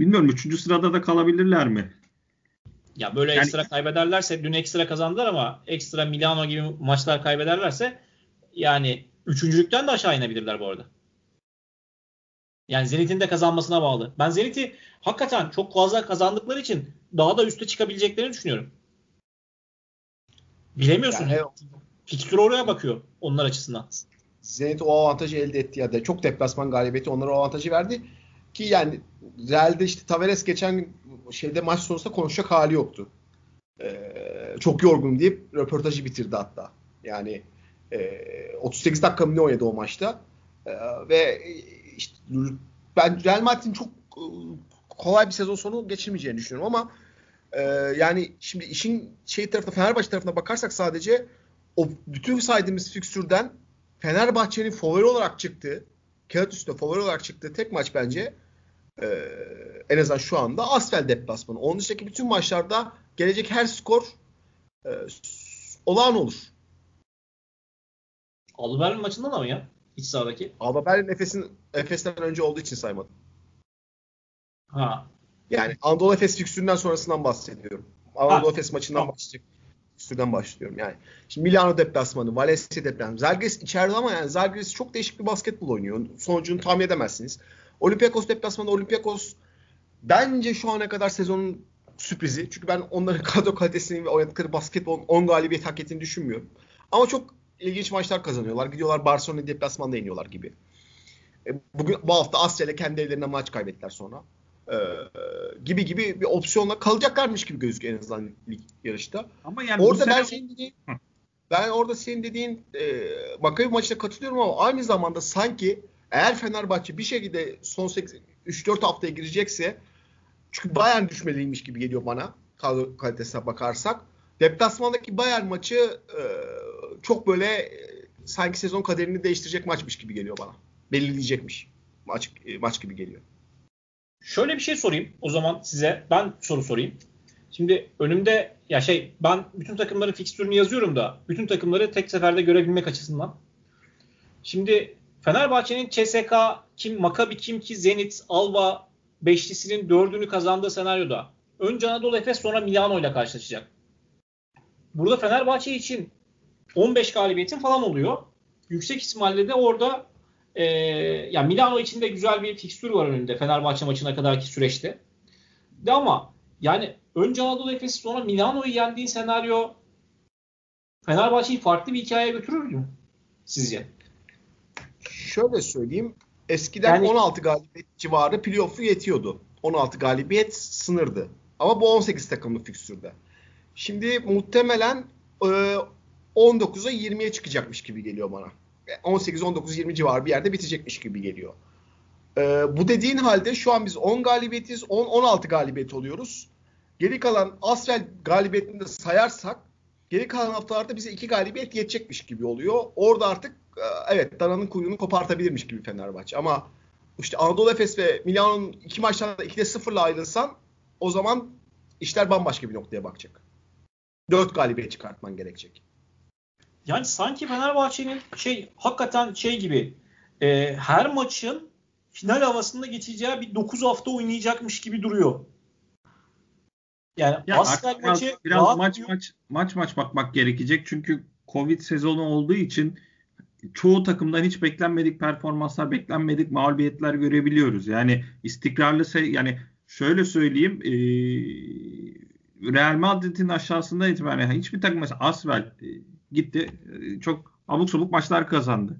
bilmiyorum 3. sırada da kalabilirler mi? Ya böyle yani, ekstra kaybederlerse dün ekstra kazandılar ama ekstra Milano gibi maçlar kaybederlerse yani üçüncülükten de aşağı inebilirler bu arada. Yani Zenit'in de kazanmasına bağlı. Ben Zenit'i hakikaten çok fazla kazandıkları için daha da üste çıkabileceklerini düşünüyorum. Bilemiyorsun. Yani, Fikstür oraya bakıyor onlar açısından. Zenit o avantajı elde etti ya da çok deplasman galibiyeti onlara o avantajı verdi. Ki yani Real'de işte Tavares geçen şeyde maç sonrasında konuşacak hali yoktu. Ee, çok yorgun deyip röportajı bitirdi hatta. Yani e, 38 dakika mı ne oynadı o maçta. Ee, ve işte ben Real Madrid'in çok e, kolay bir sezon sonu geçirmeyeceğini düşünüyorum ama e, yani şimdi işin şey tarafına Fenerbahçe tarafına bakarsak sadece o bütün saydığımız fikstürden Fenerbahçe'nin favori olarak çıktığı kağıt üstünde favori olarak çıktığı tek maç bence e, en azından şu anda Asfel deplasmanı. Onun dışındaki bütün maçlarda gelecek her skor e, olağan olur. Alba maçında da mı ya? İç sahadaki. Alba Berlin Efes'in Efes'ten önce olduğu için saymadım. Ha. Yani Anadolu Efes fikstüründen sonrasından bahsediyorum. Anadolu ha. Efes maçından ha. başlayacak fikstürden başlıyorum yani. Şimdi Milano deplasmanı, Valencia deplasmanı. Zalgiris içeride ama yani Zalgiris çok değişik bir basketbol oynuyor. Sonucunu tahmin edemezsiniz. Olympiakos deplasmanı Olympiakos bence şu ana kadar sezonun sürprizi. Çünkü ben onların kadro kalitesini ve oynadıkları basketbol 10 galibiyet hak ettiğini düşünmüyorum. Ama çok ilginç maçlar kazanıyorlar. Gidiyorlar Barcelona deplasmanda iniyorlar gibi. E, bugün bu hafta Asya ile kendi evlerinde maç kaybettiler sonra. Ee, gibi gibi bir opsiyonla kalacaklarmış gibi gözüküyor en azından lig yarışta. Ama yani orada ben senin dediğin ben orada senin dediğin e, Makabi maçına katılıyorum ama aynı zamanda sanki eğer Fenerbahçe bir şekilde son 3-4 haftaya girecekse çünkü Bayern düşmeliymiş gibi geliyor bana kadro kalitesine bakarsak. Deplasmandaki Bayern maçı e, çok böyle e, sanki sezon kaderini değiştirecek maçmış gibi geliyor bana. Belirleyecekmiş maç e, maç gibi geliyor. Şöyle bir şey sorayım o zaman size. Ben soru sorayım. Şimdi önümde ya şey ben bütün takımların fikstürünü yazıyorum da bütün takımları tek seferde görebilmek açısından. Şimdi Fenerbahçe'nin CSK, kim Makabi kim ki Zenit, Alba beşlisinin dördünü kazandığı senaryoda önce Anadolu Efes sonra Milano ile karşılaşacak. Burada Fenerbahçe için 15 galibiyetin falan oluyor. Yüksek ihtimalle de orada e, ya Milano için de güzel bir fikstür var önünde Fenerbahçe maçına kadarki süreçte. De ama yani önce Anadolu Efes'i sonra Milano'yu yendiğin senaryo Fenerbahçe'yi farklı bir hikayeye götürür mü sizce? Şöyle söyleyeyim. Eskiden yani, 16 galibiyet civarı playoff'u yetiyordu. 16 galibiyet sınırdı. Ama bu 18 takımlı fikstürde. Şimdi muhtemelen e, 19'a 20'ye çıkacakmış gibi geliyor bana. 18, 19, 20 civarı bir yerde bitecekmiş gibi geliyor. E, bu dediğin halde şu an biz 10 galibiyetiz, 10, 16 galibiyet oluyoruz. Geri kalan Asfel galibiyetini de sayarsak geri kalan haftalarda bize 2 galibiyet yetecekmiş gibi oluyor. Orada artık e, evet dananın kuyruğunu kopartabilirmiş gibi Fenerbahçe. Ama işte Anadolu Efes ve Milano'nun iki maçtan da 2'de 0'la ayrılsan o zaman işler bambaşka bir noktaya bakacak. 4 galibiyet çıkartman gerekecek. Yani sanki Fenerbahçe'nin şey hakikaten şey gibi e, her maçın final havasında geçeceği bir 9 hafta oynayacakmış gibi duruyor. Yani ya Asfer maçı biraz maç maç maç maç bakmak gerekecek çünkü Covid sezonu olduğu için çoğu takımdan hiç beklenmedik performanslar, beklenmedik mağlubiyetler görebiliyoruz. Yani istikrarlı se yani şöyle söyleyeyim e, Real Madrid'in aşağısında itibaren hiçbir takım mesela Asvel e, gitti e, çok abuk sabuk maçlar kazandı.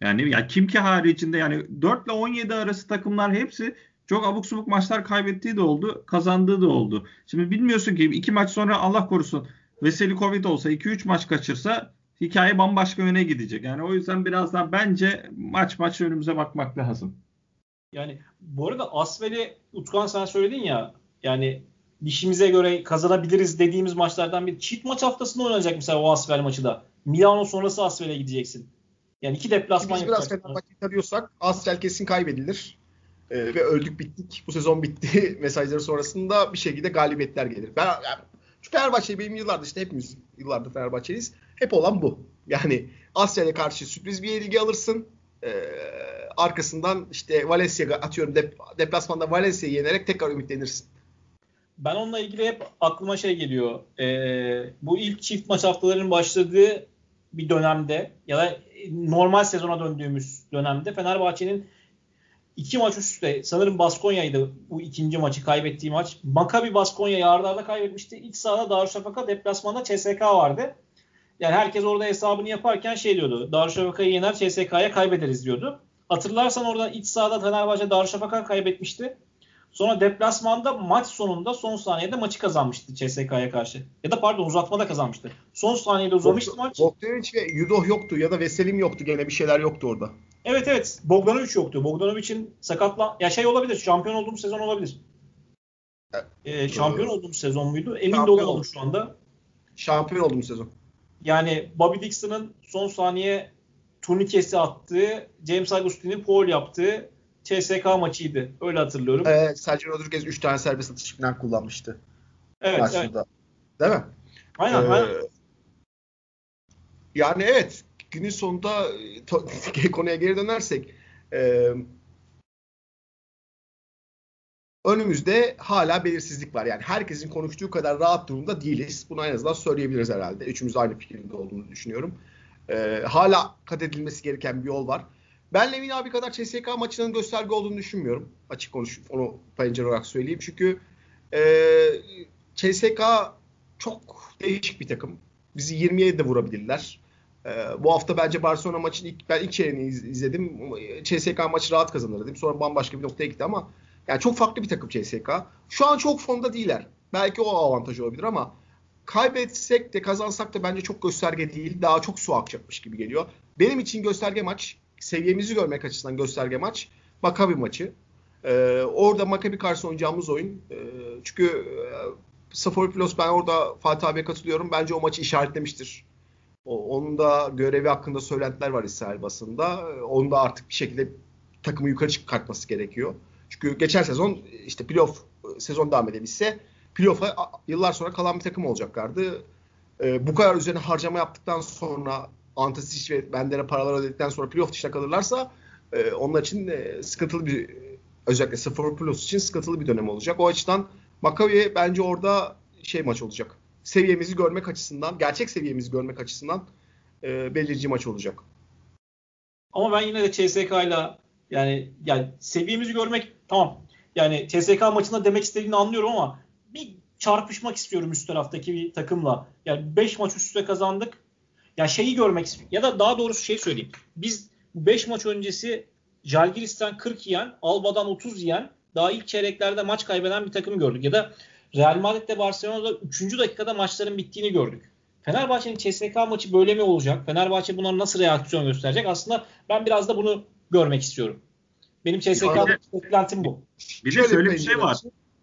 Yani ya kim ki haricinde yani 4 ile 17 arası takımlar hepsi çok abuk subuk maçlar kaybettiği de oldu, kazandığı da oldu. Şimdi bilmiyorsun ki iki maç sonra Allah korusun Veseli Covid olsa 2-3 maç kaçırsa hikaye bambaşka yöne gidecek. Yani o yüzden biraz daha bence maç maç önümüze bakmak lazım. Yani bu arada Asvel'i Utkan sen söyledin ya yani dişimize göre kazanabiliriz dediğimiz maçlardan bir çift maç haftasında oynanacak mesela o Asvel maçı da. Milano sonrası Asvel'e gideceksin. Yani iki deplasman Biz biraz Fenerbahçe'yi tarıyorsak Asvel kesin kaybedilir. Ee, ve öldük bittik. Bu sezon bitti mesajları sonrasında bir şekilde galibiyetler gelir. Ben yani, çünkü Fenerbahçe benim yıllardır işte hepimiz yıllardır Fenerbahçeliyiz. Hep olan bu. Yani Asya'ya karşı sürpriz bir yenilgi alırsın. Ee, arkasından işte Valencia atıyorum dep deplasmanda Valencia'yı yenerek tekrar ümitlenirsin. Ben onunla ilgili hep aklıma şey geliyor. Ee, bu ilk çift maç haftalarının başladığı bir dönemde ya da normal sezona döndüğümüz dönemde Fenerbahçe'nin iki maç üst üste sanırım Baskonya'ydı bu ikinci maçı kaybettiği maç. Maccabi Baskonya'yı arda kaybetmişti. İlk sahada Darüşşafaka deplasmanda CSK vardı. Yani herkes orada hesabını yaparken şey diyordu. Darüşşafaka'yı yener CSK'ya kaybederiz diyordu. Hatırlarsan orada iç sahada Fenerbahçe Darüşşafaka kaybetmişti. Sonra deplasmanda maç sonunda son saniyede maçı kazanmıştı CSK'ya karşı. Ya da pardon uzatmada kazanmıştı. Son saniyede uzamıştı maç. Bogdanovic ve Yudoh yoktu ya da Veselim yoktu. Gene bir şeyler yoktu orada. Evet evet. Bogdanovic yoktu. Bogdanovic'in sakatla ya şey olabilir. Şampiyon olduğumuz sezon olabilir. Ee, şampiyon olduğumuz sezon muydu? Emin şampiyon de olamadım şu anda. Şampiyon olduğumuz sezon. Yani Bobby Dixon'ın son saniye turnikesi attığı, James Agustin'in foul yaptığı CSK maçıydı. Öyle hatırlıyorum. Ee, Sergio Rodriguez 3 tane serbest atış falan kullanmıştı. Evet, Karşında. evet. Değil mi? Aynen, ee, aynen. Yani evet günün sonunda konuya geri dönersek e, önümüzde hala belirsizlik var. Yani herkesin konuştuğu kadar rahat durumda değiliz. Bunu en azından söyleyebiliriz herhalde. Üçümüz aynı fikirde olduğunu düşünüyorum. E, hala kat edilmesi gereken bir yol var. Ben Levin abi kadar CSK maçının gösterge olduğunu düşünmüyorum. Açık konuş onu pencere olarak söyleyeyim. Çünkü e, çok değişik bir takım. Bizi 27 de vurabilirler. E, bu hafta bence Barcelona maçını ilk, ben ilk çeyreğini izledim. CSK maçı rahat kazanır dedim. Sonra bambaşka bir noktaya gitti ama yani çok farklı bir takım CSK. Şu an çok formda değiller. Belki o avantaj olabilir ama kaybetsek de kazansak da bence çok gösterge değil. Daha çok su akacakmış gibi geliyor. Benim için gösterge maç seviyemizi görmek açısından gösterge maç Makabi maçı. Ee, orada Makabi karşı oynayacağımız oyun. Ee, çünkü e, Saforopoulos ben orada Fatih abiye katılıyorum. Bence o maçı işaretlemiştir. O, onun da görevi hakkında söylentiler var İsrail basında. Ee, onun da artık bir şekilde takımı yukarı çıkartması gerekiyor. Çünkü geçen sezon işte playoff sezon devam edebilse playoff'a yıllar sonra kalan bir takım olacaklardı. Ee, bu kadar üzerine harcama yaptıktan sonra Antasic ve Bender'e paralar ödedikten sonra playoff dışına kalırlarsa e, onlar için e, sıkıntılı bir özellikle 0 plus için sıkıntılı bir dönem olacak. O açıdan Maccabi bence orada şey maç olacak. Seviyemizi görmek açısından, gerçek seviyemizi görmek açısından e, belirleyici maç olacak. Ama ben yine de CSK ile yani yani seviyemizi görmek tamam. Yani CSK maçında demek istediğini anlıyorum ama bir çarpışmak istiyorum üst taraftaki bir takımla. Yani 5 maç üst üste kazandık. Ya şeyi görmek istiyorum. Ya da daha doğrusu şey söyleyeyim. Biz 5 maç öncesi Jalgiris'ten 40 yiyen, Alba'dan 30 yiyen, daha ilk çeyreklerde maç kaybeden bir takımı gördük. Ya da Real Madrid'de Barcelona'da 3. dakikada maçların bittiğini gördük. Fenerbahçe'nin CSK maçı böyle mi olacak? Fenerbahçe buna nasıl reaksiyon gösterecek? Aslında ben biraz da bunu görmek istiyorum. Benim CSK beklentim bu. Bir de şöyle bir şey var.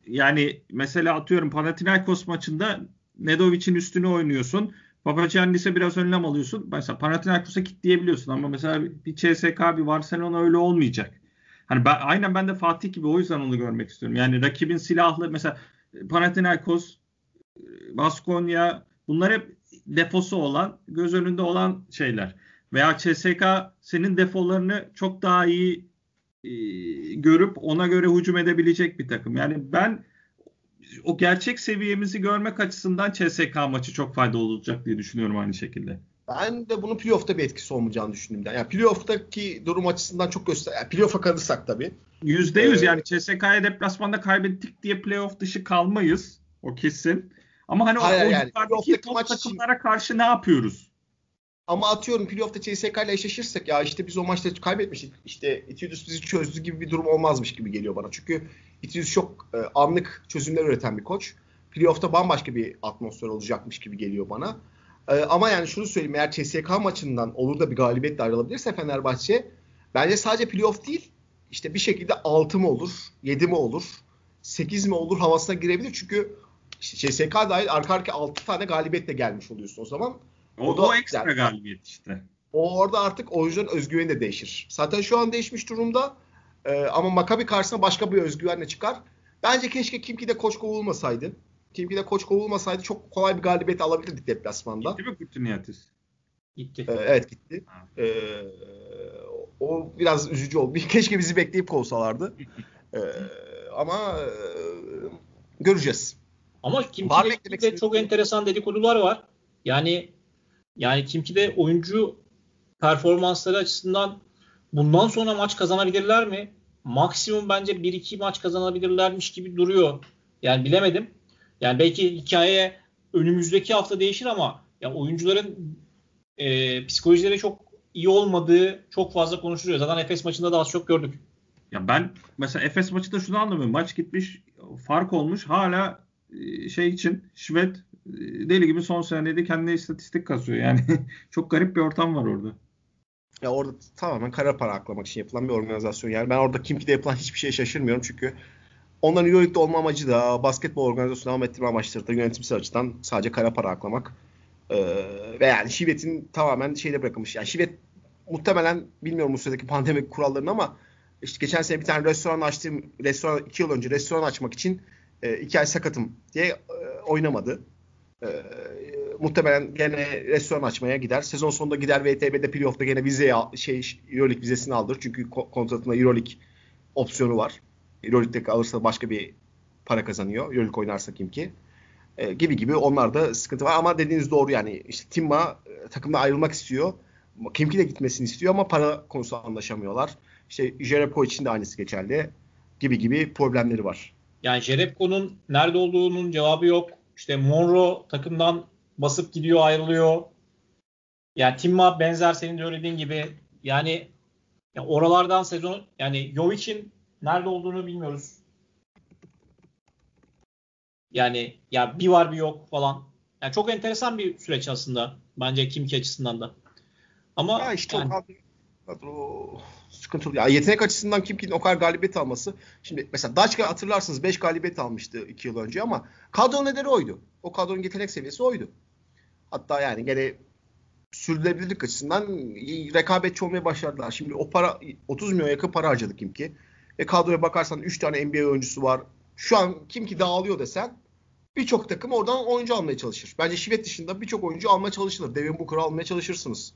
Yani mesela atıyorum Panathinaikos maçında Nedovic'in üstüne oynuyorsun. Papagiannis'e biraz önlem alıyorsun. Mesela Panathinaikos'a kitleyebiliyorsun ama mesela bir CSK bir Barcelona öyle olmayacak. Hani ben, aynen ben de Fatih gibi o yüzden onu görmek istiyorum. Yani rakibin silahlı mesela Panathinaikos, Baskonya bunlar hep defosu olan, göz önünde olan şeyler. Veya CSK senin defolarını çok daha iyi e, görüp ona göre hücum edebilecek bir takım. Yani ben o gerçek seviyemizi görmek açısından CSK maçı çok faydalı olacak diye düşünüyorum aynı şekilde. Ben de bunun playoff'ta bir etkisi olmayacağını düşündüm. Yani playoff'taki durum açısından çok göster. Yani playoff'a kalırsak tabii. Yüzde yüz ee, yani CSK'ya deplasmanda kaybettik diye playoff dışı kalmayız. O kesin. Ama hani hayır, o, yani, o maç takımlara için... karşı ne yapıyoruz? Ama atıyorum playoff'ta CSK ile eşleşirsek ya işte biz o maçta kaybetmiştik. İşte Itiudus bizi çözdü gibi bir durum olmazmış gibi geliyor bana. Çünkü Itiudus çok e, anlık çözümler üreten bir koç. Playoff'ta bambaşka bir atmosfer olacakmış gibi geliyor bana. E, ama yani şunu söyleyeyim eğer CSK maçından olur da bir galibiyetle ayrılabilirse Fenerbahçe bence sadece playoff değil işte bir şekilde 6 mı olur, 7 mi olur, 8 mi olur havasına girebilir. Çünkü işte CSK dahil arka arka 6 tane galibiyetle gelmiş oluyorsun o zaman. O, o, da, o ekstra yani, galibiyet işte. O orada artık oyuncuların özgüveni de değişir. Zaten şu an değişmiş durumda. Ee, ama Makabi karşısına başka bir özgüvenle çıkar. Bence keşke Kimki'de koç kovulmasaydı. Kimki'de koç kovulmasaydı çok kolay bir galibiyet alabilirdik deplasmanda. Gitti mi Kutuniyatis? Gitti. Ee, evet gitti. Ee, o biraz üzücü oldu. Keşke bizi bekleyip kovsalardı. ee, ama e, göreceğiz. Ama Kimki'de çok enteresan dedikodular var. Yani yani Kimki'de oyuncu performansları açısından bundan sonra maç kazanabilirler mi? Maksimum bence 1-2 maç kazanabilirlermiş gibi duruyor. Yani bilemedim. Yani belki hikaye önümüzdeki hafta değişir ama ya oyuncuların e, psikolojileri çok iyi olmadığı çok fazla konuşuluyor. Zaten Efes maçında da az çok gördük. Ya ben mesela Efes maçında şunu anlamıyorum. Maç gitmiş, fark olmuş. Hala e, şey için Şvet deli gibi son senede kendine istatistik kasıyor. Yani çok garip bir ortam var orada. Ya orada tamamen kara para aklamak için yapılan bir organizasyon. Yani ben orada Kimki'de yapılan hiçbir şeye şaşırmıyorum. Çünkü onların Euroleague'de olma amacı da basketbol organizasyonu devam ettirme amaçları da yönetimsel açıdan sadece kara para aklamak. Ee, ve yani Şivet'in tamamen şeyde bırakılmış. Yani Şivet muhtemelen bilmiyorum bu süredeki pandemi kurallarını ama işte geçen sene bir tane restoran açtığım restoran iki yıl önce restoran açmak için e, iki ay sakatım diye e, oynamadı. E, muhtemelen gene restoran açmaya gider. Sezon sonunda gider VTB'de playoff'ta gene vizeye şey Euroleague vizesini alır. Çünkü kontratında Euroleague opsiyonu var. Euroleague'de alırsa başka bir para kazanıyor. Euroleague oynarsa kim ki. E, gibi gibi onlarda sıkıntı var ama dediğiniz doğru yani işte Timma e, takımda ayrılmak istiyor. Kimki de gitmesini istiyor ama para konusu anlaşamıyorlar. İşte Jerebko için de aynısı geçerli gibi gibi problemleri var. Yani Jerebko'nun nerede olduğunun cevabı yok. İşte Monroe takımdan basıp gidiyor ayrılıyor. Yani Timma benzer senin de söylediğin gibi yani ya oralardan sezon yani Jovic'in nerede olduğunu bilmiyoruz. Yani ya bir var bir yok falan. Yani çok enteresan bir süreç aslında bence Kimki açısından da. Ama ya işte yani... kadro sıkıntılı. Ya yetenek açısından Kimki'nin o kadar galibiyet alması. Şimdi mesela Daçka hatırlarsınız 5 galibiyet almıştı 2 yıl önce ama kadro nedeni oydu. O kadronun yetenek seviyesi oydu. Hatta yani gene sürdürülebilirlik açısından rekabetçi olmaya başladılar. Şimdi o para 30 milyon yakın para harcadı Kimki. Ve kadroya bakarsan 3 tane NBA oyuncusu var. Şu an Kimki dağılıyor desen birçok takım oradan oyuncu almaya çalışır. Bence Şivet dışında birçok oyuncu almaya çalışılır. Devin Booker'ı almaya çalışırsınız.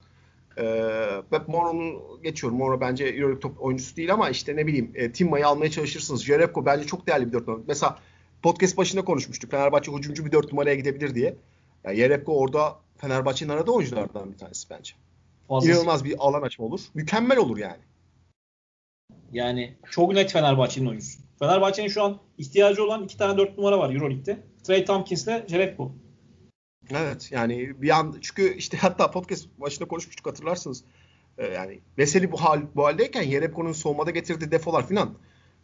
Ee, Moro'nu geçiyorum. Moro bence Euroleague top oyuncusu değil ama işte ne bileyim e, Timma'yı almaya çalışırsınız. Jerebko bence çok değerli bir dört numara. Mesela podcast başında konuşmuştuk. Fenerbahçe hücumcu bir dört numaraya gidebilir diye. Yani Jerebko orada Fenerbahçe'nin aradığı oyunculardan bir tanesi bence. Fazlası. İnanılmaz bir alan açma olur. Mükemmel olur yani. Yani çok net Fenerbahçe'nin oyuncusu. Fenerbahçe'nin şu an ihtiyacı olan iki tane dört numara var Euroleague'de. Trey Tompkins ile Jerebko. Evet yani bir an çünkü işte hatta podcast başında konuşmuştuk hatırlarsınız. Ee, yani Veseli bu hal bu haldeyken Yerebko'nun soğumada getirdiği defolar falan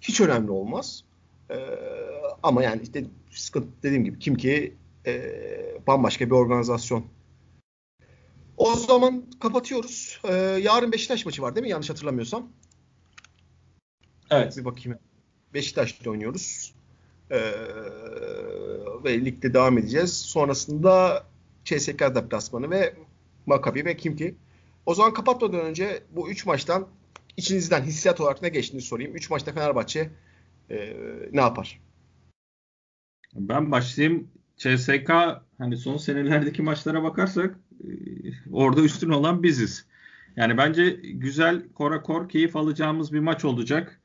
hiç önemli olmaz. Ee, ama yani işte sıkıntı dediğim gibi kim ki e, bambaşka bir organizasyon. O zaman kapatıyoruz. Ee, yarın Beşiktaş maçı var değil mi? Yanlış hatırlamıyorsam. Evet. Bir bakayım. Beşiktaş'ta oynuyoruz. Ee, ve ligde devam edeceğiz. Sonrasında CSK deplasmanı ve Maccabi ve Kimki. O zaman kapatmadan önce bu üç maçtan içinizden hissiyat olarak ne geçtiğini sorayım. Üç maçta Fenerbahçe e, ne yapar? Ben başlayayım. CSK hani son senelerdeki maçlara bakarsak e, orada üstün olan biziz. Yani bence güzel kora kor keyif alacağımız bir maç olacak.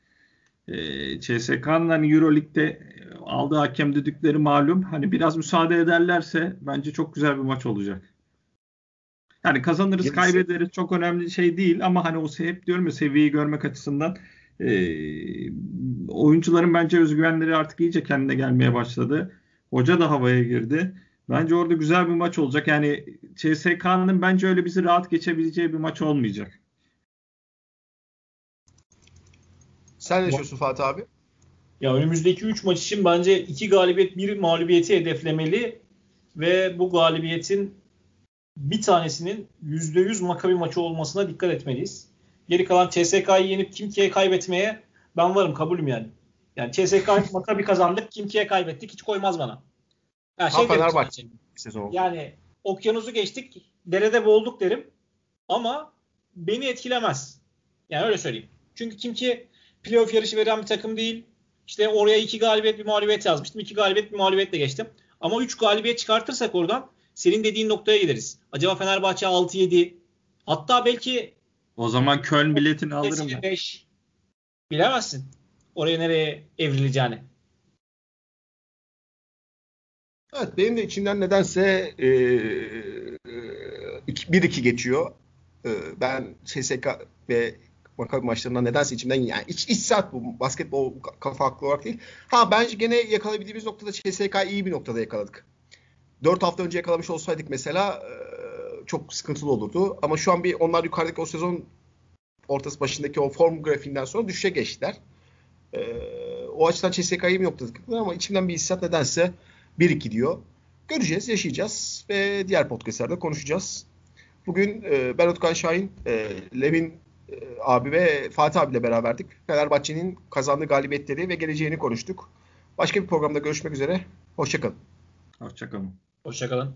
E, CSK'nın hani Euroleague'de aldığı hakem düdükleri malum. Hani biraz müsaade ederlerse bence çok güzel bir maç olacak. Yani kazanırız Gerisi. kaybederiz çok önemli şey değil ama hani o hep diyorum ya seviyeyi görmek açısından e, oyuncuların bence özgüvenleri artık iyice kendine gelmeye başladı. Hoca da havaya girdi. Bence orada güzel bir maç olacak. Yani CSK'nın bence öyle bizi rahat geçebileceği bir maç olmayacak. Sen ne düşünüyorsun Fatih abi? Ya önümüzdeki 3 maç için bence 2 galibiyet 1 mağlubiyeti hedeflemeli ve bu galibiyetin bir tanesinin %100 Makabi maçı olmasına dikkat etmeliyiz. Geri kalan CSK'yı yenip Kimki'ye kaybetmeye ben varım kabulüm yani. Yani CSK Makabi kazandık Kimki'ye kaybettik hiç koymaz bana. Ya şey Fenerbahçe sezon. Yani okyanusu geçtik derede boğulduk derim ama beni etkilemez. Yani öyle söyleyeyim. Çünkü Kimki playoff yarışı veren bir takım değil. İşte oraya iki galibiyet bir mağlubiyet yazmıştım. İki galibiyet bir mağlubiyetle geçtim. Ama üç galibiyet çıkartırsak oradan senin dediğin noktaya geliriz. Acaba Fenerbahçe 6-7 hatta belki o zaman Köln biletini alırım ben. 5 bilemezsin. Oraya nereye evrileceğini. Evet benim de içinden nedense e, e, 1-2 geçiyor. E, ben CSK ve Makabi maçlarından nedense içimden yani iç, iç saat bu basketbol kafa haklı olarak değil. Ha bence gene yakalayabildiğimiz noktada CSK iyi bir noktada yakaladık. 4 hafta önce yakalamış olsaydık mesela çok sıkıntılı olurdu. Ama şu an bir onlar yukarıdaki o sezon ortası başındaki o form grafiğinden sonra düşüşe geçtiler. O açıdan CSK iyi bir noktada ama içimden bir hissiyat nedense 1-2 diyor. Göreceğiz, yaşayacağız ve diğer podcastlerde konuşacağız. Bugün e, ben Utkan Şahin, e, Levin e, abi ve Fatih abiyle beraberdik. Fenerbahçe'nin kazandığı galibiyetleri ve geleceğini konuştuk. Başka bir programda görüşmek üzere. Hoşçakalın. Hoşçakalın. Hoşçakalın.